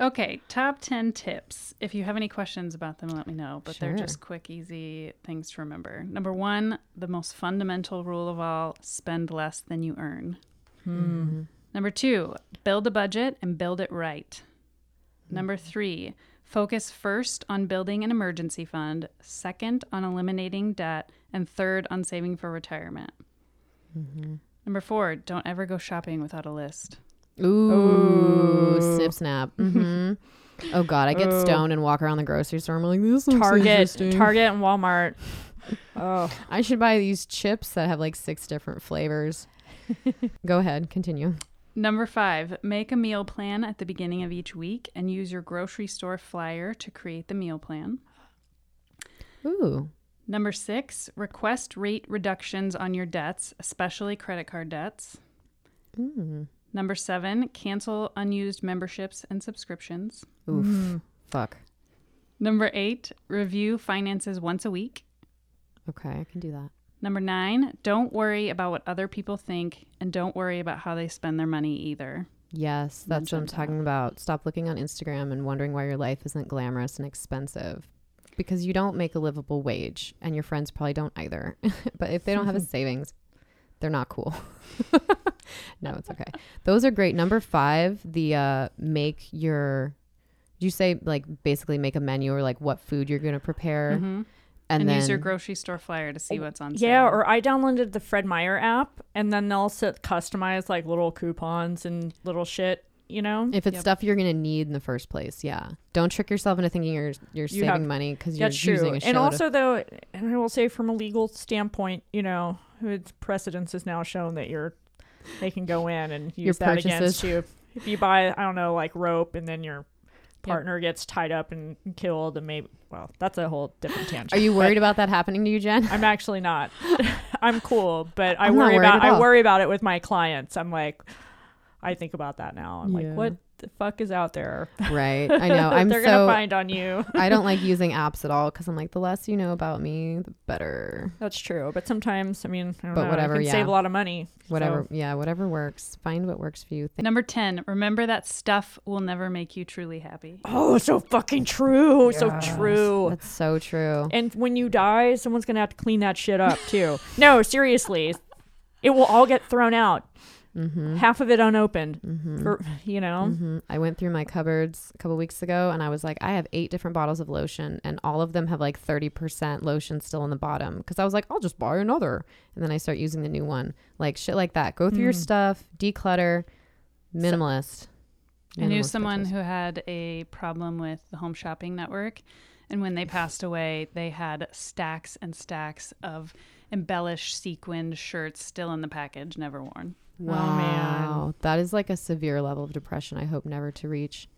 Okay, top 10 tips. If you have any questions about them, let me know. But they're just quick, easy things to remember. Number one, the most fundamental rule of all spend less than you earn. Mm-hmm. Number two, build a budget and build it right. Number three, focus first on building an emergency fund, second on eliminating debt, and third on saving for retirement. Number four, don't ever go shopping without a list. Ooh, snip snap. hmm Oh God, I get stoned and walk around the grocery store. I'm like, this looks Target. Target, and Walmart. Oh, I should buy these chips that have like six different flavors. Go ahead, continue. Number five, make a meal plan at the beginning of each week and use your grocery store flyer to create the meal plan. Ooh, Number six, request rate reductions on your debts, especially credit card debts. Mm. Number seven, cancel unused memberships and subscriptions. oof, fuck. Number eight, review finances once a week. Okay, I can do that. Number nine, don't worry about what other people think and don't worry about how they spend their money either. Yes, that's what I'm talking about. Stop looking on Instagram and wondering why your life isn't glamorous and expensive. Because you don't make a livable wage, and your friends probably don't either. but if they don't have a savings, they're not cool. no, it's okay. Those are great. Number five, the uh, make your. You say like basically make a menu or like what food you're gonna prepare, Mhm. And, And, then use your grocery store flyer to see what's on sale. yeah. Or I downloaded the Fred Meyer app, and then they'll set customize like little coupons and little shit. You know, if it's Yep. stuff you're gonna need in the first place, yeah. Don't trick yourself into thinking you're you're You saving have- money because you're That's using true. a show And to- also, though, and I will say from a legal standpoint, you know, its precedence has now shown that you're they can go in and use Your that against you if you buy, I don't know, like rope, and then you're partner gets tied up and killed, and maybe well, that's a whole different tangent. Are you But worried about that happening to you, Jen? I'm actually not. I'm cool, but I I'm worry about i worry about it with my clients. I'm like, I think about that now. I'm Yeah. like, what the fuck is out there? right. I know. I'm They're so gonna find on you. I don't like using apps at all because I'm like the less you know about me, the better. That's true, but sometimes I mean, I don't But know, whatever, I yeah. save a lot of money. Whatever. So- Yeah, whatever works. Find what works for you. Th- Number 10, remember that stuff will never make you truly happy. Oh, so fucking true. So true. That's so true. And when you die, someone's gonna have to clean that shit up too. no, seriously, it will all get thrown out. Mm-hmm. Half of it unopened. Mm-hmm. For, you know, hmm I went through my cupboards a couple weeks ago and I was like, I have eight different bottles of lotion and all of them have like 30% lotion still in the bottom. Cause I was like, I'll just buy another. And then I start using the new one. Like shit like that. Go through your Mm. stuff, declutter, minimalist. I knew someone who had a problem with the Home Shopping Network. And when they passed away, they had stacks and stacks of embellished sequined shirts still in the package, never worn. Wow. Oh, man. That is like a severe level of depression I hope never to reach.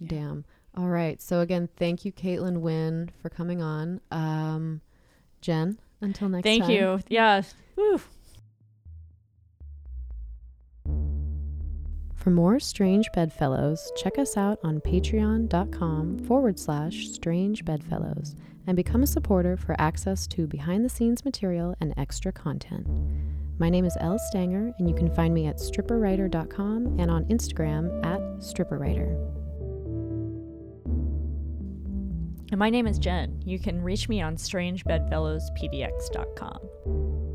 Yeah. Damn. All right. So again, thank you, Caitlin Wynn, for coming on. Um, Jen, until next thank time. Thank you. Yeah. Woo. For more Strange Bedfellows, check us out on patreon.com forward slash strange bedfellows and become a supporter for access to behind the scenes material and extra content. My name is Elle Stanger, and you can find me at stripperwriter.com and on Instagram at stripperwriter. And my name is Jen. You can reach me on strangebedfellowspdx.com.